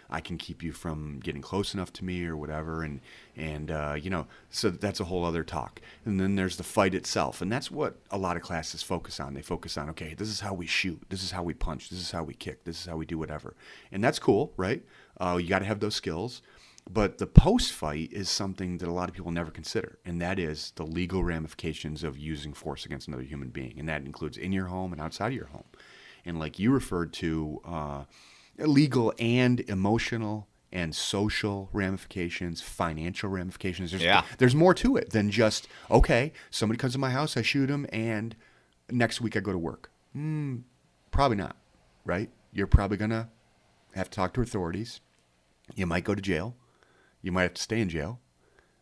I can keep you from getting close enough to me or whatever, and and uh, you know, so that's a whole other talk. And then there's the fight itself, and that's what a lot of classes focus on. They focus on, okay, this is how we shoot, this is how we punch, this is how we kick, this is how we do whatever, and that's cool, right? Uh, you got to have those skills. But the post fight is something that a lot of people never consider, and that is the legal ramifications of using force against another human being. And that includes in your home and outside of your home. And like you referred to, uh, legal and emotional and social ramifications, financial ramifications. There's, yeah. there's more to it than just, okay, somebody comes to my house, I shoot him, and next week I go to work. Mm, probably not, right? You're probably going to have to talk to authorities. You might go to jail you might have to stay in jail.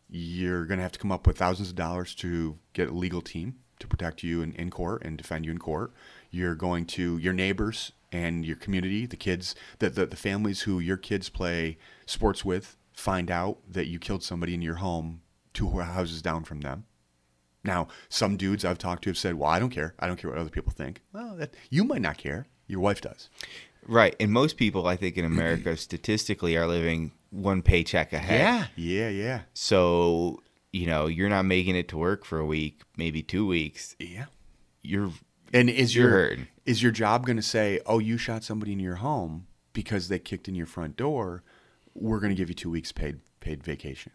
You're going to have to come up with thousands of dollars to get a legal team to protect you in, in court and defend you in court. You're going to your neighbors and your community, the kids, the, the, the families who your kids play sports with, find out that you killed somebody in your home two houses down from them. Now, some dudes I've talked to have said, "Well, I don't care. I don't care what other people think." Well, that, you might not care. Your wife does. Right, and most people, I think, in America, statistically, are living one paycheck ahead. Yeah, yeah, yeah. So you know, you're not making it to work for a week, maybe two weeks. Yeah, you're and is your hurting. is your job going to say, "Oh, you shot somebody in your home because they kicked in your front door"? We're going to give you two weeks paid paid vacation.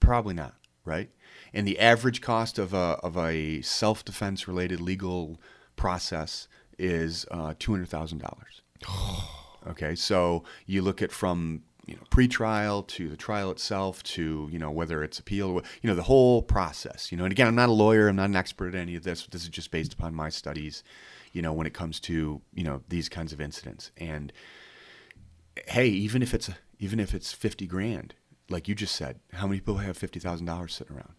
Probably not, right? And the average cost of a of a self defense related legal process is uh, two hundred thousand dollars. okay, so you look at from you know pre-trial to the trial itself to you know whether it's appeal you know the whole process you know and again i'm not a lawyer i'm not an expert at any of this this is just based upon my studies you know when it comes to you know these kinds of incidents. And hey even if it's even if it's 50 grand like you just said how many people have $50000 sitting around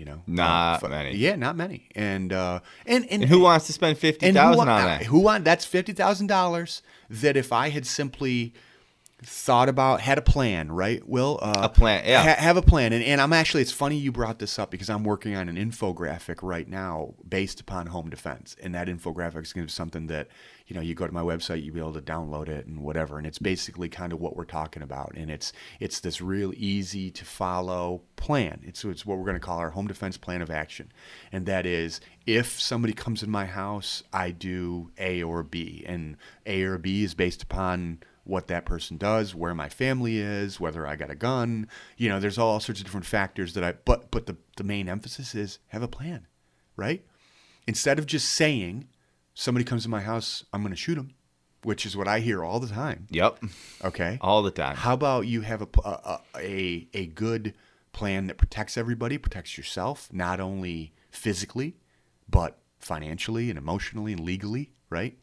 You know, Not Uh, many. Yeah, not many. And uh, and, and And who wants to spend fifty thousand on that? who want that's fifty thousand dollars that if I had simply thought about had a plan, right? Will uh, A plan, yeah. ha- have a plan, and, and I'm actually it's funny you brought this up because I'm working on an infographic right now based upon home defense, and that infographic is going to be something that you know you go to my website, you'll be able to download it and whatever, and it's basically kind of what we're talking about, and it's it's this real easy to follow plan. It's it's what we're going to call our home defense plan of action, and that is if somebody comes in my house, I do A or B, and A or B is based upon what that person does, where my family is, whether I got a gun. You know, there's all sorts of different factors that I but but the the main emphasis is have a plan, right? Instead of just saying somebody comes to my house, I'm going to shoot them, which is what I hear all the time. Yep, Okay? all the time. How about you have a a a good plan that protects everybody, protects yourself, not only physically, but financially and emotionally and legally, right?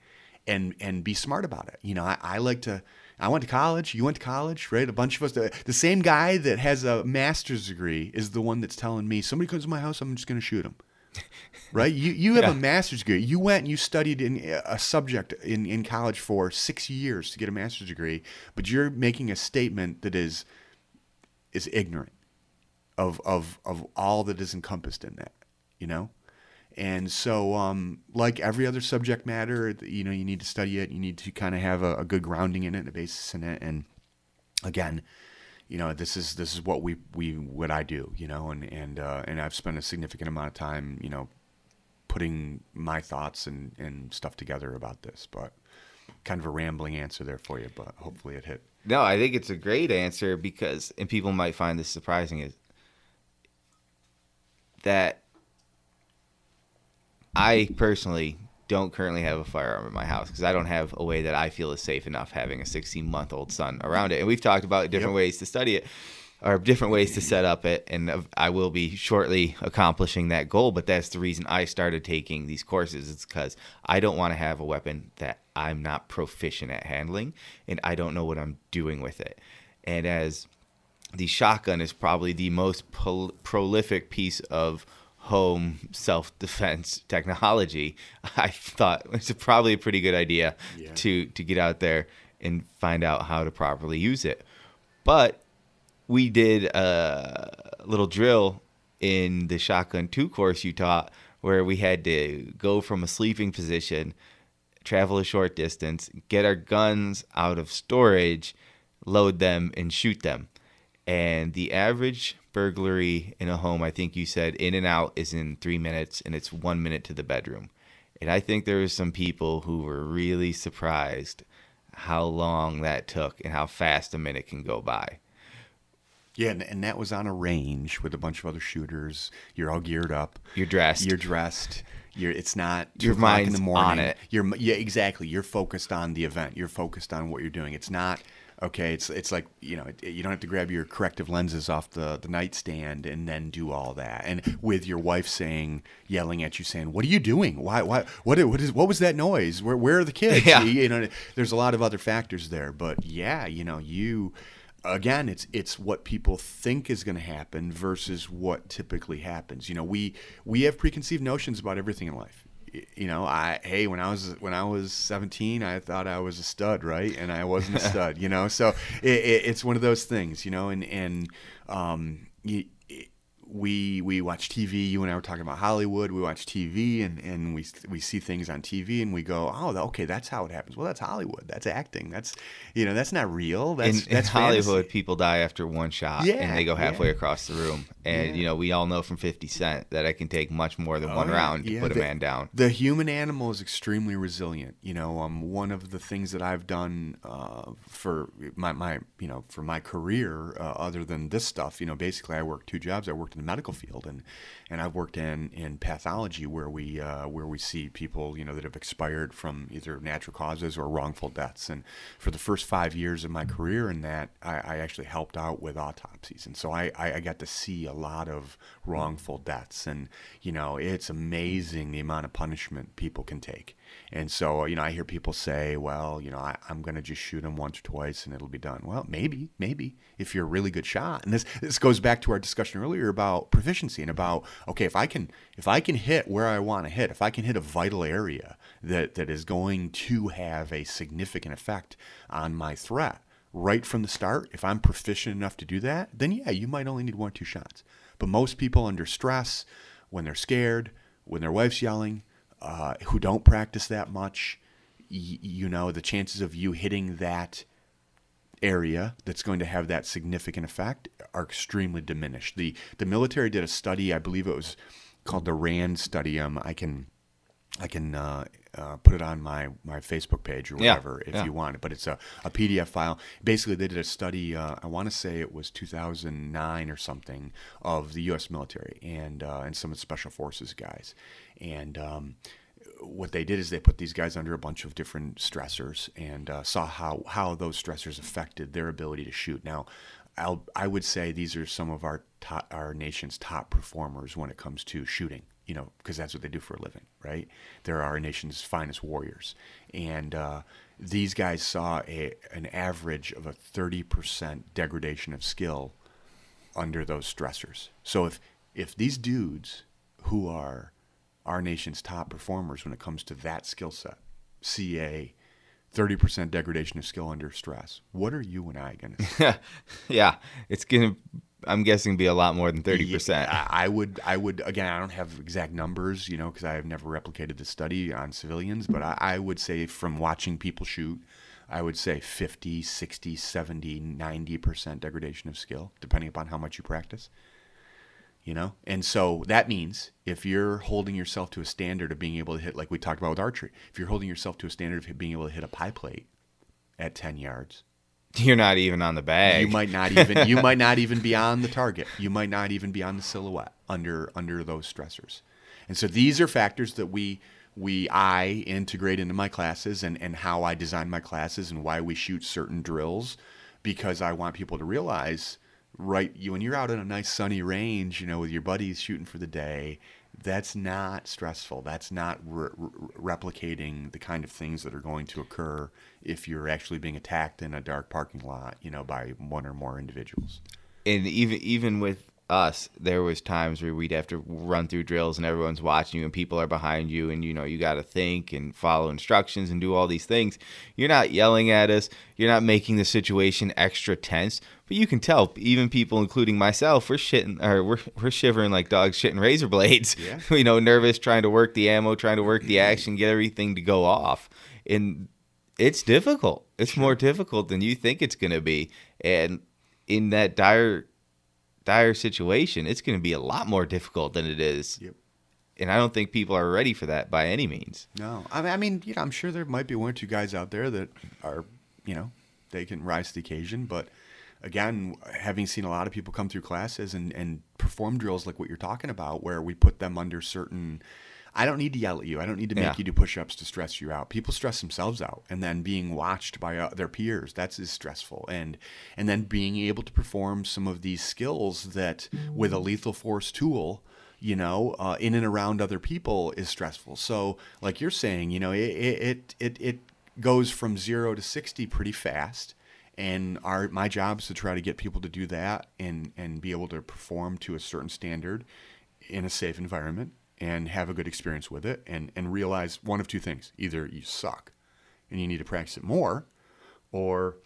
And and be smart about it. You know, I, I like to. I went to college. You went to college, right? A bunch of us. The, the same guy that has a master's degree is the one that's telling me somebody comes to my house, I'm just going to shoot him. right? You you have Yeah. a master's degree. You went and you studied in uh, a subject in, in college for six years to get a master's degree, but you're making a statement that is is ignorant of of of all that is encompassed in that, you know? And so, um, like every other subject matter, you know, you need to study it. You need to kind of have a, a good grounding in it, and a basis in it. And again, you know, this is this is what we we what I do, you know, and and uh, and I've spent a significant amount of time, you know, putting my thoughts and and stuff together about this. But kind of a rambling answer there for you, but hopefully it hit. No, I think it's a great answer because, and people might find this surprising, is that I personally don't currently have a firearm in my house because I don't have a way that I feel is safe enough having a 16 month old son around it. And we've talked about different Yep. ways to study it or different ways to set up it. And I will be shortly accomplishing that goal. But that's the reason I started taking these courses. It's because I don't want to have a weapon that I'm not proficient at handling and I don't know what I'm doing with it. And as the shotgun is probably the most pol- prolific piece of home self defense technology. I thought it's probably a pretty good idea Yeah. to to get out there and find out how to properly use it. But we did a little drill in the shotgun 2 course you taught where we had to go from a sleeping position travel a short distance, get our guns out of storage, load them, and shoot them. And the average burglary in a home, I think you said in and out is in three minutes, and it's one minute to the bedroom. And I think there were some people who were really surprised how long that took and how fast a minute can go by. Yeah, and, and that was on a range with a bunch of other shooters. You're all geared up. You're dressed. You're dressed. You're. It's not Your o'clock in the morning. on it. You're. Yeah, exactly. You're focused on the event. You're focused on what you're doing. It's not. Okay, it's it's like you know it, you don't have to grab your corrective lenses off the, the nightstand and then do all that. And with your wife saying yelling at you saying what are you doing? Why why what what is what was that noise? Where where are the kids? Yeah. you, know there's a lot of other factors there but yeah you know you again it's it's what people think is going to happen versus what typically happens. You know we we have preconceived notions about everything in life you know i hey when i was when i was 17 i thought i was a stud right? And i wasn't a stud you know? So it, it, it's one of those things you know? And and um you, we we watch TV. You and I were talking about Hollywood. We watch TV and, and we we see things on TV and we go, oh, okay, that's how it happens. Well, that's Hollywood. That's acting. That's you know, that's not real. That's in, in that's Hollywood, people die after one shot, Yeah, and they go halfway yeah. across the room. And Yeah. you know, we all know from Fifty Cent that it can take much more than one Oh, yeah. round to put a man down. The human animal is extremely resilient. You know, um, one of the things that I've done uh, for my, my you know for my career, uh, other than this stuff, you know, basically I worked two jobs. I worked in the medical field and and I've worked in in pathology where we uh, where we see people you know that have expired from either natural causes or wrongful deaths. And for the first five years of my career in that, I, I actually helped out with autopsies, and so I, I I got to see a lot of wrongful deaths, and you know it's amazing the amount of punishment people can take. And so you know I hear people say, well, you know I, I'm going to just shoot them once or twice and it'll be done. Well, maybe maybe if you're a really good shot, and this this goes back to our discussion earlier about about proficiency and about okay, if I can if I can hit where I want to hit, if I can hit a vital area that that is going to have a significant effect on my threat right from the start, if I'm proficient enough to do that, then yeah, you might only need one or two shots. But most people under stress, when they're scared, when their wife's yelling, uh, who don't practice that much, y- you know, the chances of you hitting that area that's going to have that significant effect are extremely diminished. The the military did a study, I believe it was called the RAND study. Um, I can I can uh, uh, put it on my, my Facebook page or Yeah, whatever if yeah. you want it. But it's a, a PDF file. Basically, they did a study. Uh, I want to say it was 2009 or something of the U.S. military and uh, and some of the special forces guys. And um, what they did is they put these guys under a bunch of different stressors and uh, saw how how those stressors affected their ability to shoot. Now, I'll, I would say these are some of our top, our nation's top performers when it comes to shooting. You know, because that's what they do for a living, right? They're our nation's finest warriors, and uh, these guys saw a an average of a thirty percent degradation of skill under those stressors. So if if these dudes who are our nation's top performers when it comes to that skill set, CA, 30% degradation of skill under stress, what are you and I going to yeah, it's gonna. I'm guessing be a lot more than thirty percent. I would, I would, again, I don't have exact numbers, you know, because I have never replicated the study on civilians, but I, I would say from watching people shoot, I would say 50, 60, 70, 90% degradation of skill, depending upon how much you practice. You know? And so that means if you're holding yourself to a standard of being able to hit, like we talked about with archery, if you're holding yourself to a standard of being able to hit a pie plate at 10 yards, You're not even on the bag. you might not even you might not even be on the target. You might not even be on the silhouette under under those stressors. And so these are factors that we we I integrate into my classes and, and how I design my classes and why we shoot certain drills because I want people to realize right you when you're out in a nice sunny range, you know, with your buddies shooting for the day, that's not stressful. That's not re- re- replicating the kind of things that are going to occur if you're actually being attacked in a dark parking lot, you know, by one or more individuals. and even even with us, there was times where we'd have to run through drills and everyone's watching you and people are behind you and you know you got to think and follow instructions and do all these things. You're not yelling at us. You're not making the situation extra tense, but you can tell even people, including myself, we're shitting or we're we're shivering like dogs shitting razor blades. Yeah. you know, nervous, trying to work the ammo, trying to work the action, get everything to go off, and it's difficult. It's more difficult than you think it's going to be, and in that dire dire situation, it's going to be a lot more difficult than it is. Yep. And I don't think people are ready for that by any means. No, I mean, I mean, you know, I'm sure there might be one or two guys out there that are, you know, they can rise to the occasion. But again, having seen a lot of people come through classes and, and perform drills like what you're talking about, where we put them under certain. I don't need to yell at you. I don't need to make Yeah. you do push-ups to stress you out. People stress themselves out, and then being watched by uh, their peers that's is stressful. And and then being able to perform some of these skills that with a lethal force tool you know, uh, in and around other people is stressful. So, like you're saying, you know, it it it, it goes from zero to sixty pretty fast. And our my job is to try to get people to do that and and be able to perform to a certain standard in a safe environment and have a good experience with it and and realize one of two things: either you suck and you need to practice it more, or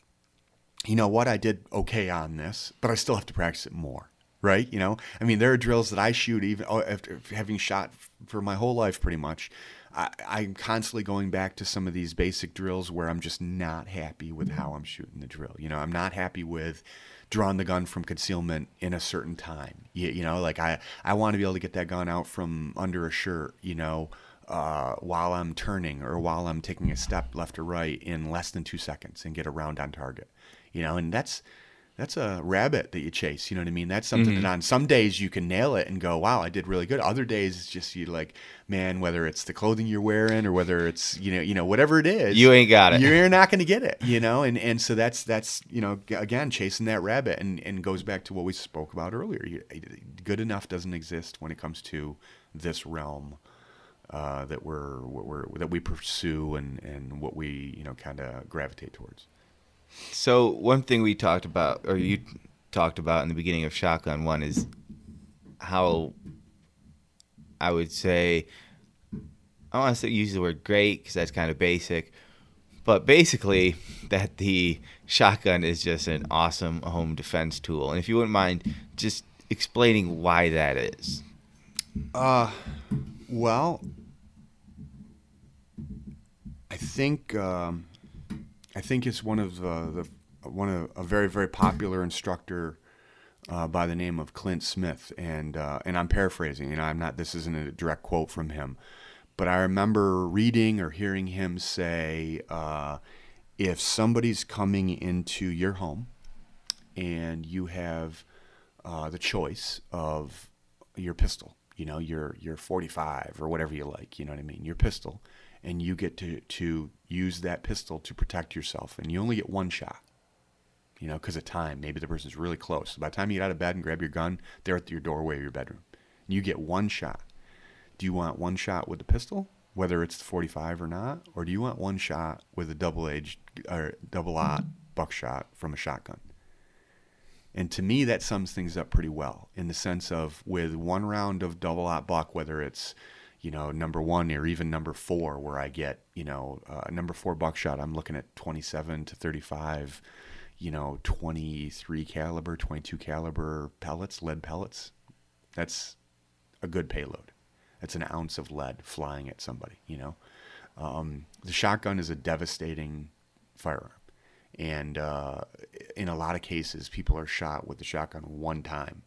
you know what, I did okay on this, but I still have to practice it more. Right? You know, I mean, there are drills that I shoot even oh, after having shot for my whole life pretty much. I, I'm constantly going back to some of these basic drills where I'm just not happy with mm-hmm. how I'm shooting the drill. You know, I'm not happy with drawing the gun from concealment in a certain time. You, you know, like I, I want to be able to get that gun out from under a shirt, you know, uh, while I'm turning or while I'm taking a step left or right in less than two seconds and get a round on target. You know, and that's that's a rabbit that you chase. You know what I mean? That's something Mm-hmm. that on some days you can nail it and go, wow, I did really good. Other days it's just you like, man, whether it's the clothing you're wearing or whether it's you know you know whatever it is, You ain't got it. You're not going to get it. You know, and and so that's that's you know again chasing that rabbit and and goes back to what we spoke about earlier. You, good enough doesn't exist when it comes to this realm. Uh, that we're, we're that we pursue and, and what we you know kind of gravitate towards. So one thing we talked about, or you talked about in the beginning of Shotgun One, is how I would say I don't want to use the word great because that's kind of basic, but basically that the shotgun is just an awesome home defense tool. And if you wouldn't mind just explaining why that is. Uh, well, I think um, I think it's one of the, the one of a very very popular instructor uh, by the name of Clint Smith, and uh, and I'm paraphrasing. You know, I'm not. This isn't a direct quote from him, but I remember reading or hearing him say, uh, if somebody's coming into your home, and you have uh, the choice of your pistol, you know, your your 45 or whatever you like, you know what I mean, your pistol, and you get to to use that pistol to protect yourself, and you only get one shot you know, because of time. Maybe the person's really close. By the time you get out of bed and grab your gun, they're at your doorway of your bedroom. You get one shot. Do you want one shot with the pistol, whether it's the 45 or not, or do you want one shot with a double edged or double aught buckshot from a shotgun? And to me, that sums things up pretty well in the sense of with one round of double aught buck, whether it's you know number one or even number four, where I get you know uh, number four buckshot, I'm looking at 27 to 35 you know, 23 caliber, 22 caliber pellets, lead pellets. That's a good payload. That's an ounce of lead flying at somebody, you know. Um, the shotgun is a devastating firearm. And uh, in a lot of cases, people are shot with the shotgun one time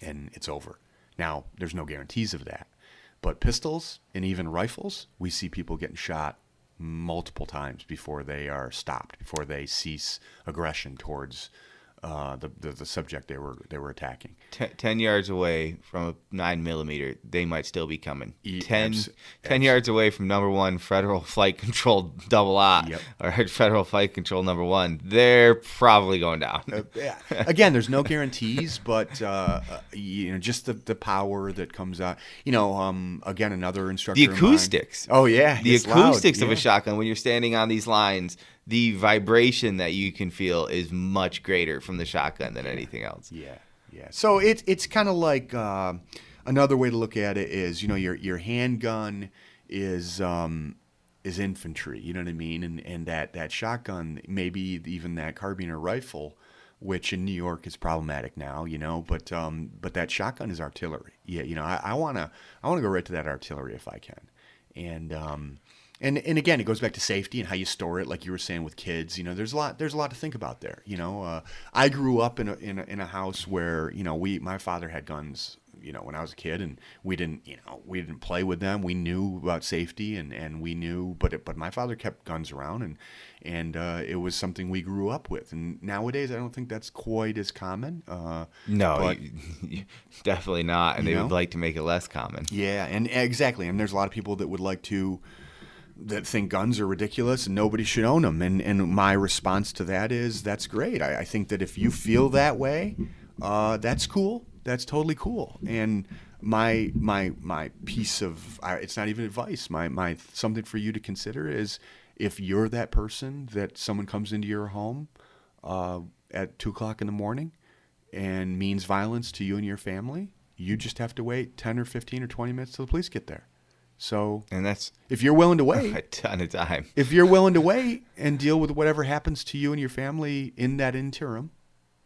and it's over. Now, there's no guarantees of that. But pistols and even rifles, we see people getting shot multiple times before they are stopped, before they cease aggression towards uh, the, the, the subject they were they were attacking. Ten, yards away from a nine millimeter, they might still be coming. E- Ten, abs- 10 abs- yards away from number one federal flight control double A Yep. or federal flight control number one, they're probably going down. Uh, yeah. Again, there's no guarantees, but uh, uh, you know, just the, the power that comes out. You know, um, again, another instructor. the acoustics. Oh yeah, the it's loud, acoustics of yeah. a shotgun when you're standing on these lines, the vibration that you can feel is much greater from the shotgun than anything else. Yeah, yeah. So it's it's kind of like uh, another way to look at it is you know your your handgun is um, is infantry. You know what I mean? And and that that shotgun, maybe even that carbine or rifle, which in New York is problematic now. You know, but um, but that shotgun is artillery. Yeah, you know, I, I wanna I wanna go right to that artillery if I can, and. Um, and and again, it goes back to safety and how you store it, like you were saying with kids. You know, there's a lot there's a lot to think about there. You know, uh, I grew up in a, in a in a house where you know we my father had guns. You know, when I was a kid, and we didn't you know we didn't play with them. We knew about safety, and, and we knew, but it, but my father kept guns around, and and uh, it was something we grew up with. And nowadays, I don't think that's quite as common. Uh, No, But- you- definitely not. And they know? would like to make it less common. Yeah, and exactly. And there's a lot of people that would like to that think guns are ridiculous and nobody should own them. And and my response to that is that's great. I, I think that if you feel that way, uh, that's cool. That's totally cool. And my my my piece of it's not even advice. My my something for you to consider is if you're that person that someone comes into your home uh, at two o'clock in the morning and means violence to you and your family, you just have to wait 10 or 15 or 20 minutes till the police get there. So And that's if you're willing to wait a ton of time. if you're willing to wait and deal with whatever happens to you and your family in that interim,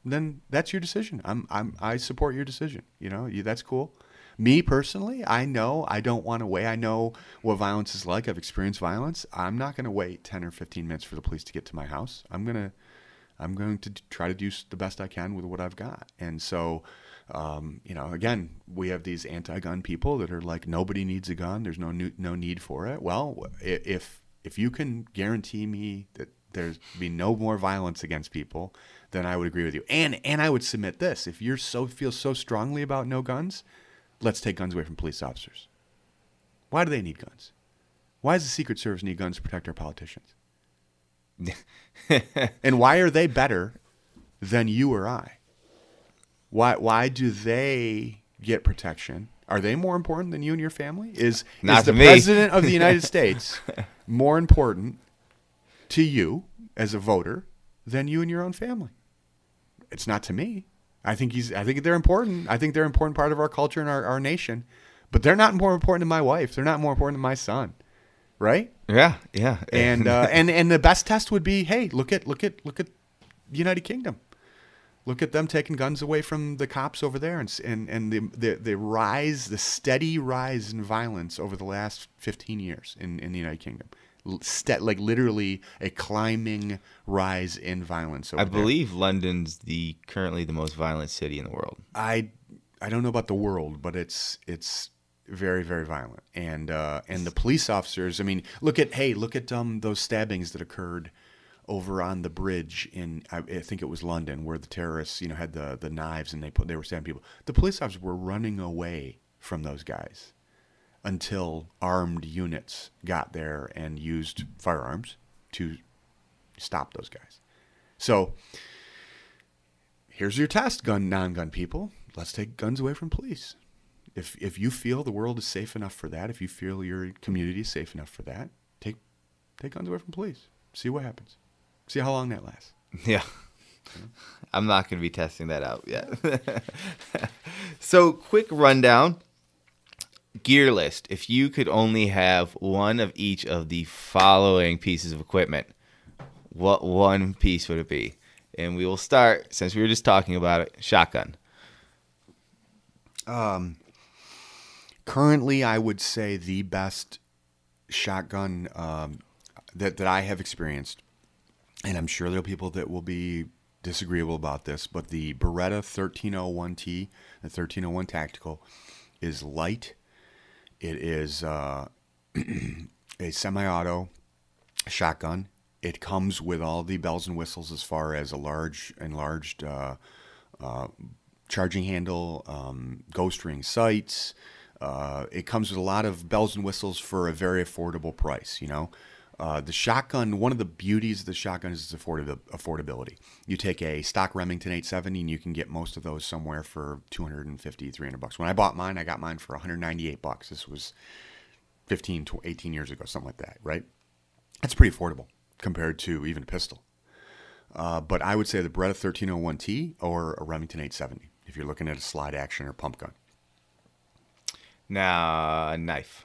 then that's your decision. I'm, I'm, I support your decision. You know, you, that's cool. Me personally, I know I don't want to wait. I know what violence is like. I've experienced violence. I'm not going to wait 10 or 15 minutes for the police to get to my house. I'm going to, I'm going to try to do the best I can with what I've got. And so, um, you know, again, we have these anti-gun people that are like, nobody needs a gun. There's no nu- no need for it. Well, if if you can guarantee me that there's be no more violence against people, then I would agree with you. And and I would submit this: if you're so feel so strongly about no guns, let's take guns away from police officers. Why do they need guns? Why does the Secret Service need guns to protect our politicians? and why are they better than you or I? Why why do they get protection? Are they more important than you and your family? Is Not is the me. president of the United States more important to you as a voter than you and your own family? It's not to me. I think he's. I think they're important. I think they're an important part of our culture and our, our nation. But they're not more important than my wife. They're not more important than my son, right? Yeah, yeah. And uh, and and the best test would be, hey, look at look at look at the United Kingdom. Look at them taking guns away from the cops over there, and and and the the, the rise, the steady rise in violence over the last fifteen years in, in the United Kingdom, ste- like literally a climbing rise in violence. Over I there. believe London's the currently the most violent city in the world. I I don't know about the world, but it's it's very very violent, and uh, and the police officers. I mean, look at hey, look at um those stabbings that occurred over on the bridge in I, I think it was London, where the terrorists you know had the the knives and they put they were stabbing people. The police officers were running away from those guys until armed units got there and used firearms to stop those guys. So here's your test, gun non-gun people. Let's take guns away from police. If if you feel the world is safe enough for that, if you feel your community is safe enough for that, take take guns away from police. See what happens. See how long that lasts. Yeah. I'm not going to be testing that out yet. so, quick rundown gear list. If you could only have one of each of the following pieces of equipment, what one piece would it be? And we will start, since we were just talking about it, shotgun. Um, Currently, I would say the best shotgun um, that that I have experienced, and I'm sure there are people that will be disagreeable about this, but the Beretta 1301T, the 1301 Tactical, is light. It is uh, a semi-auto shotgun. It comes with all the bells and whistles as far as a large enlarged uh, uh, charging handle, um, ghost ring sights. Uh, it comes with a lot of bells and whistles for a very affordable price. You know, uh, the shotgun. One of the beauties of the shotgun is its affordability. You take a stock Remington 870, and you can get most of those somewhere for 250, 300 bucks. When I bought mine, I got mine for 198 bucks. This was 15, tw- 18 years ago, something like that, right? That's pretty affordable compared to even a pistol. Uh, but I would say the Beretta 1301T or a Remington 870 if you're looking at a slide action or pump gun. Now, a knife.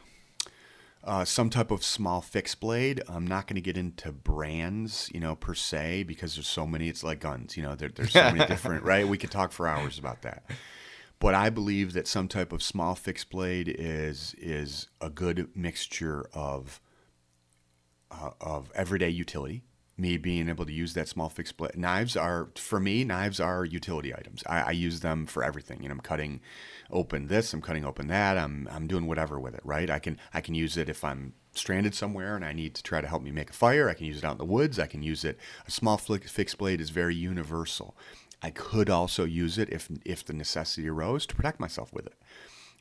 Uh, some type of small fixed blade. I'm not going to get into brands, you know, per se, because there's so many. It's like guns, you know. There, there's so many different, right? We could talk for hours about that. But I believe that some type of small fixed blade is is a good mixture of uh, of everyday utility. Me being able to use that small fixed blade. Knives are for me. Knives are utility items. I, I use them for everything. You know, I'm cutting open this. I'm cutting open that. I'm I'm doing whatever with it. Right. I can I can use it if I'm stranded somewhere and I need to try to help me make a fire. I can use it out in the woods. I can use it. A small fixed blade is very universal. I could also use it if if the necessity arose to protect myself with it.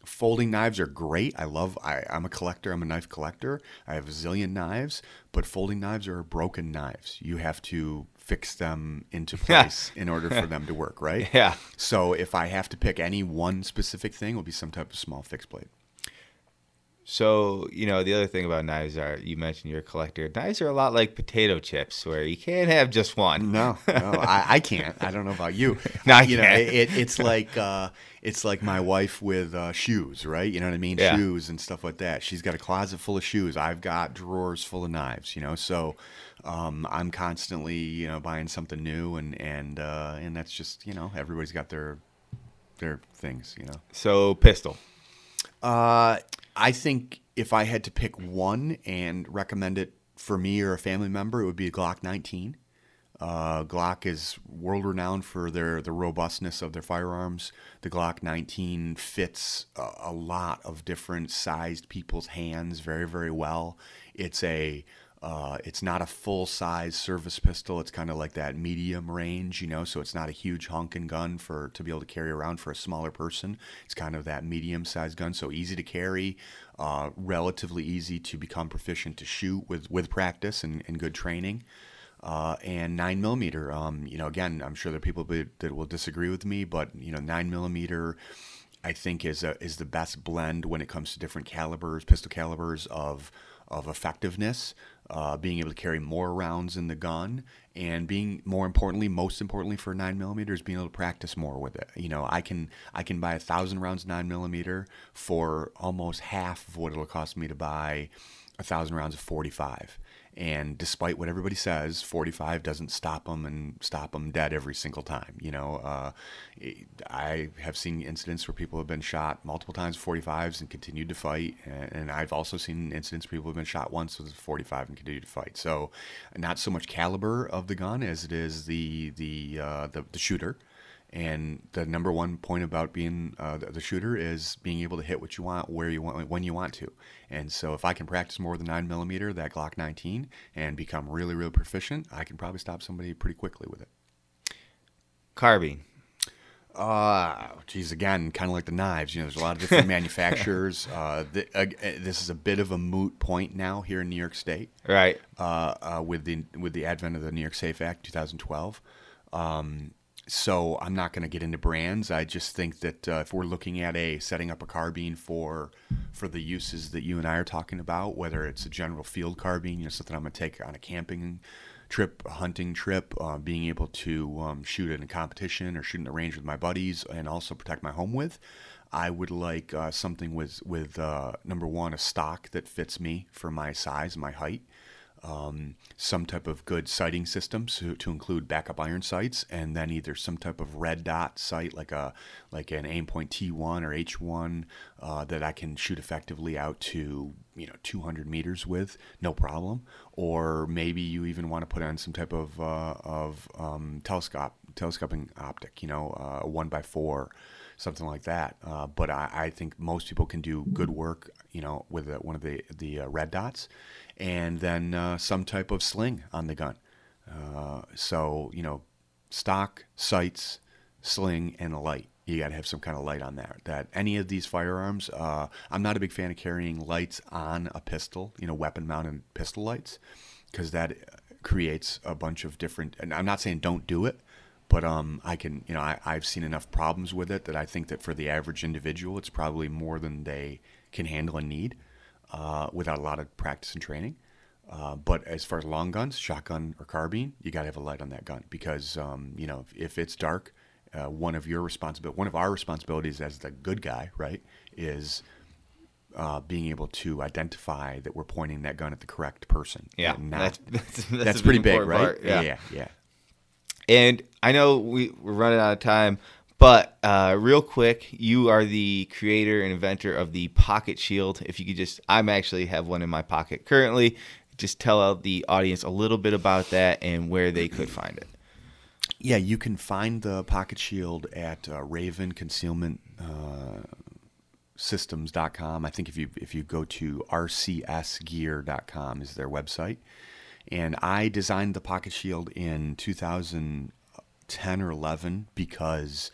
Folding knives are great. I love. I, I'm a collector. I'm a knife collector. I have a zillion knives, but folding knives are broken knives. You have to fix them into place in order for them to work, right? Yeah. So if I have to pick any one specific thing, it will be some type of small fixed blade. So, you know, the other thing about knives are you mentioned you're a collector. Knives are a lot like potato chips where you can't have just one. No, no, I, I can't. I don't know about you. No, I you know, can't. it, it's like uh, it's like my wife with uh, shoes, right? You know what I mean? Yeah. Shoes and stuff like that. She's got a closet full of shoes. I've got drawers full of knives. You know, so um, I'm constantly you know buying something new, and and uh, and that's just you know everybody's got their their things. You know. So, pistol. Uh, I think if I had to pick one and recommend it for me or a family member, it would be a Glock 19. Uh, Glock is world renowned for their the robustness of their firearms. The Glock 19 fits a, a lot of different sized people's hands very very well. It's a uh, it's not a full size service pistol. It's kind of like that medium range, you know. So it's not a huge honking gun for to be able to carry around for a smaller person. It's kind of that medium sized gun, so easy to carry, uh, relatively easy to become proficient to shoot with with practice and, and good training. Uh, and nine millimeter, um, you know, again, I'm sure there are people that will disagree with me, but you know, nine millimeter, I think is a, is the best blend when it comes to different calibers, pistol calibers of of effectiveness, uh, being able to carry more rounds in the gun, and being more importantly, most importantly for nine millimeters, being able to practice more with it. You know, I can I can buy a thousand rounds nine millimeter for almost half of what it'll cost me to buy a thousand rounds of 45 and despite what everybody says, 45 doesn't stop them and stop them dead every single time. You know, uh, I have seen incidents where people have been shot multiple times with 45s and continued to fight, and I've also seen incidents where people have been shot once with a 45 and continued to fight. So, not so much caliber of the gun as it is the the uh, the, the shooter. And the number one point about being uh, the shooter is being able to hit what you want, where you want, when you want to. And so, if I can practice more than nine millimeter, that Glock 19, and become really, really proficient, I can probably stop somebody pretty quickly with it. Carbine. Uh, geez, again, kind of like the knives. You know, there's a lot of different manufacturers. Uh, the, uh, this is a bit of a moot point now here in New York State, right? Uh, uh with the with the advent of the New York Safe Act, 2012. Um, so I'm not going to get into brands. I just think that uh, if we're looking at a setting up a carbine for for the uses that you and I are talking about, whether it's a general field carbine, you know, something I'm going to take on a camping trip, a hunting trip, uh, being able to um, shoot in a competition or shoot in the range with my buddies, and also protect my home with. I would like uh, something with with uh, number one a stock that fits me for my size, my height um, some type of good sighting system to, to include backup iron sights, and then either some type of red dot sight like a like an Aimpoint T1 or H1 uh, that I can shoot effectively out to you know 200 meters with, no problem. Or maybe you even want to put on some type of uh, of um, telescope telescoping optic, you know, uh, one by four something like that. Uh, but I, I, think most people can do good work, you know, with one of the the uh, red dots, and then uh, some type of sling on the gun. Uh, so you know, stock, sights, sling, and a light. You got to have some kind of light on there. That any of these firearms, uh, I'm not a big fan of carrying lights on a pistol. You know, weapon-mounted pistol lights, because that creates a bunch of different. And I'm not saying don't do it, but um, I can, you know, I, I've seen enough problems with it that I think that for the average individual, it's probably more than they can handle and need uh, without a lot of practice and training. Uh, but as far as long guns, shotgun or carbine, you got to have a light on that gun because um, you know if, if it's dark, uh, one of your responsibility, one of our responsibilities as the good guy, right, is uh, being able to identify that we're pointing that gun at the correct person. Yeah, not, that's that's, that's, that's pretty big, right? Part. Yeah. yeah, yeah. And I know we, we're running out of time, but uh, real quick, you are the creator and inventor of the Pocket Shield. If you could just, I'm actually have one in my pocket currently. Just tell the audience a little bit about that and where they could find it. Yeah, you can find the Pocket Shield at uh, Raven Concealment uh, Systems.com. I think if you if you go to rcsgear.com is their website. And I designed the Pocket Shield in 2010 or 11 because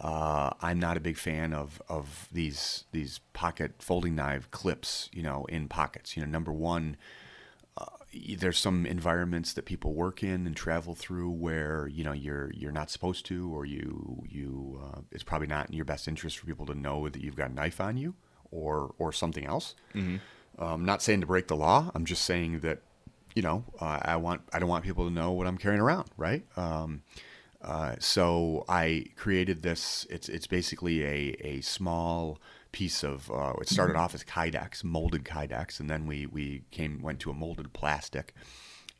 uh, I'm not a big fan of, of these these pocket folding knife clips, you know, in pockets. You know, number one, uh, there's some environments that people work in and travel through where you know you're you're not supposed to, or you you uh, it's probably not in your best interest for people to know that you've got a knife on you, or or something else. Mm-hmm. Um, not saying to break the law. I'm just saying that you know uh, I want I don't want people to know what I'm carrying around, right? Um, uh, so I created this. It's it's basically a a small piece of. Uh, it started off as Kydex, molded Kydex, and then we we came went to a molded plastic,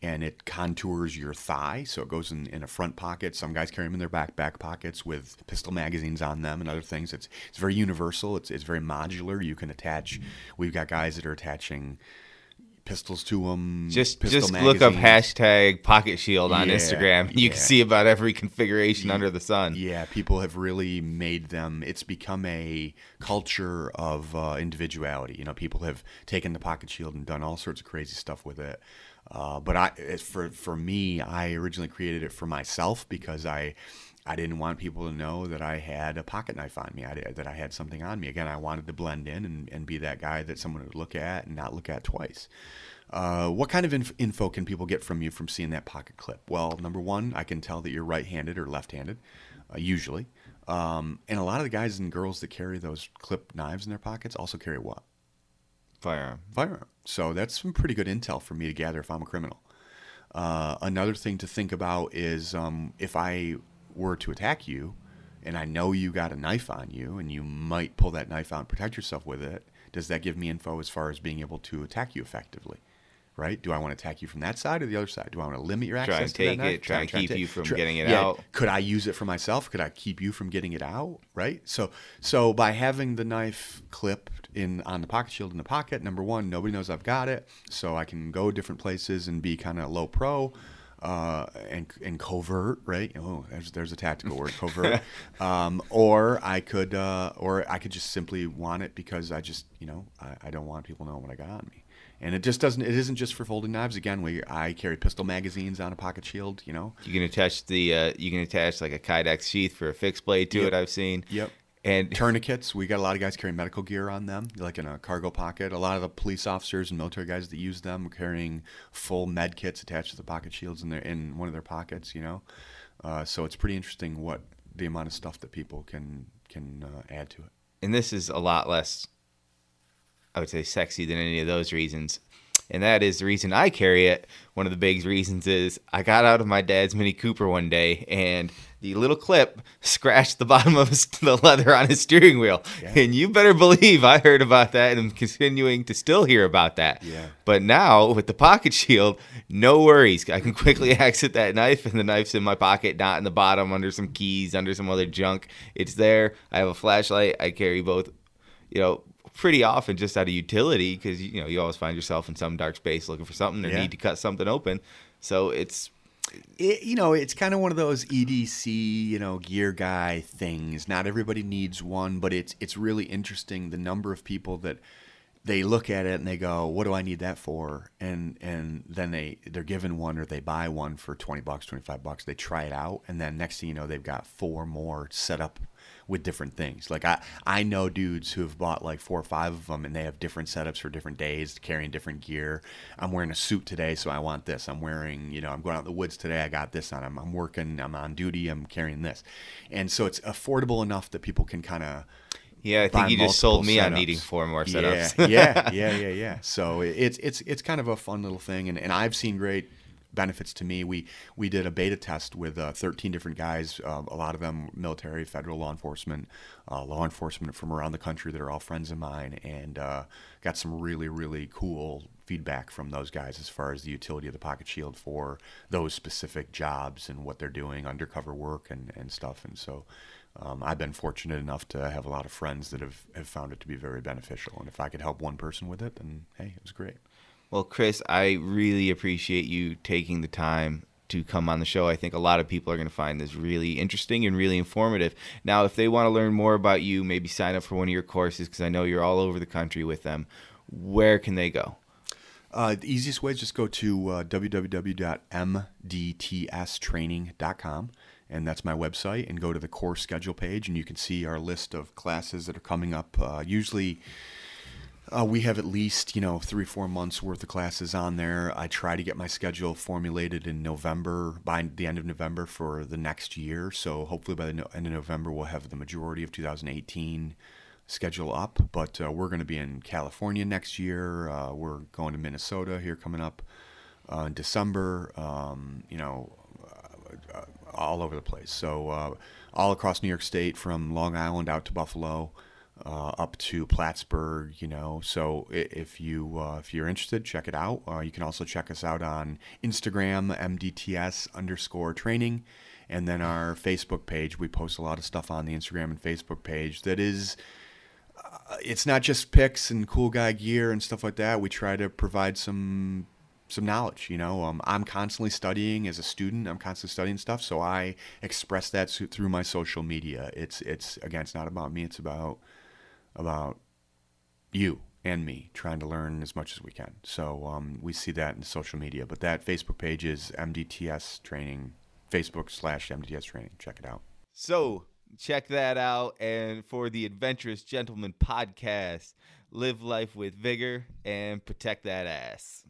and it contours your thigh, so it goes in, in a front pocket. Some guys carry them in their back back pockets with pistol magazines on them and other things. It's it's very universal. It's it's very modular. You can attach. We've got guys that are attaching pistols to them. Just just look up hashtag Pocket Shield on yeah, Instagram. You yeah. can see about every configuration yeah, under the sun. Yeah, people have really made them. It's become a culture of uh, individuality. You know, people have taken the Pocket Shield and done all sorts of crazy stuff with it. Uh, but I, for for me, I originally created it for myself because I I didn't want people to know that I had a pocket knife on me, I, that I had something on me. Again, I wanted to blend in and, and be that guy that someone would look at and not look at twice. Uh, what kind of inf- info can people get from you from seeing that pocket clip? Well, number one, I can tell that you're right handed or left handed, uh, usually. Um, and a lot of the guys and girls that carry those clip knives in their pockets also carry what? Firearm. firearm. So that's some pretty good intel for me to gather if I'm a criminal. Uh, another thing to think about is um, if I were to attack you and I know you got a knife on you and you might pull that knife out and protect yourself with it, does that give me info as far as being able to attack you effectively? Right? Do I want to attack you from that side or the other side? Do I want to limit your access Try and to that take it, try and keep you from try- getting it yeah, out. Could I use it for myself? Could I keep you from getting it out? Right? So so by having the knife clipped in on the pocket shield in the pocket, number one, nobody knows I've got it, so I can go different places and be kind of low pro. Uh, and and covert, right? Oh, there's there's a tactical word, covert. um, or I could, uh, or I could just simply want it because I just, you know, I, I don't want people knowing what I got on me. And it just doesn't. It isn't just for folding knives. Again, where I carry pistol magazines on a pocket shield. You know. You can attach the uh, you can attach like a Kydex sheath for a fixed blade to Yep. it. I've seen. Yep. And Tourniquets. We got a lot of guys carrying medical gear on them, like in a cargo pocket. A lot of the police officers and military guys that use them are carrying full med kits attached to the pocket shields in their in one of their pockets. You know. Uh, so it's pretty interesting what the amount of stuff that people can can uh, add to it. and this is a lot less I would say sexy than any of those reasons. And that is the reason I carry it. One of the big reasons is I got out of my dad's Mini Cooper one day and the little clip scratched the bottom of his, the leather on his steering wheel. Yeah. And you better believe I heard about that and I'm continuing to still hear about that. Yeah. But now with the pocket shield, no worries. I can quickly exit that knife and the knife's in my pocket, not in the bottom under some keys, under some other junk. It's there. I have a flashlight. I carry both you know, pretty often just out of utility because you know you always find yourself in some dark space looking for something or Yeah. need to cut something open. So it's it, you know, it's kind of one of those EDC, you know, gear guy things. Not everybody needs one, but it's it's really interesting the number of people that they look at it and they go, "What do I need that for?" and and then they they're given one or they buy one for twenty bucks, twenty five bucks. They try it out, and then next thing you know, they've got four more set up with different things. Like I I know dudes who have bought like four or five of them, and they have different setups for different days, carrying different gear. I'm wearing a suit today, so I want this. I'm wearing, you know, I'm going out in the woods today. I got this on. I'm, I'm working. I'm on duty. I'm carrying this, and so it's affordable enough that people can kind of yeah. I think you just sold me on needing four more setups. Yeah, yeah, yeah, yeah, yeah. So it's it's it's kind of a fun little thing, and, and I've seen great benefits to me. We we did a beta test with uh, 13 different guys, uh, a lot of them military, federal law enforcement, uh, law enforcement from around the country that are all friends of mine, and uh, got some really really cool feedback from those guys as far as the utility of the pocket shield for those specific jobs and what they're doing, undercover work and, and stuff. And so um, I've been fortunate enough to have a lot of friends that have, have found it to be very beneficial. And if I could help one person with it, then hey, it was great. Well, Chris, I really appreciate you taking the time to come on the show. I think a lot of people are going to find this really interesting and really informative. Now, if they want to learn more about you, maybe sign up for one of your courses because I know you're all over the country with them. Where can they go? Uh, the easiest way is just go to uh, www.mdtstraining.com, and that's my website, and go to the course schedule page, and you can see our list of classes that are coming up. Uh, usually, uh, we have at least you know three four months worth of classes on there. I try to get my schedule formulated in November by the end of November for the next year. So hopefully by the no- end of November we'll have the majority of 2018 schedule up. But uh, we're going to be in California next year. Uh, we're going to Minnesota here coming up uh, in December. Um, you know, uh, all over the place. So uh, all across New York State, from Long Island out to Buffalo, uh, up to Plattsburgh. You know, so if you uh, if you're interested, check it out. Uh, you can also check us out on Instagram, MDTS underscore training, and then our Facebook page. We post a lot of stuff on the Instagram and Facebook page that is uh, it's not just pics and cool guy gear and stuff like that. We try to provide some some knowledge. You know, um, I'm constantly studying as a student. I'm constantly studying stuff, so I express that through my social media. It's it's again, it's not about me. It's about about you and me trying to learn as much as we can. So um, we see that in social media. But that Facebook page is MDTS Training, Facebook slash MDTS Training. Check it out. So check that out. And for the Adventurous Gentleman podcast, live life with vigor and protect that ass.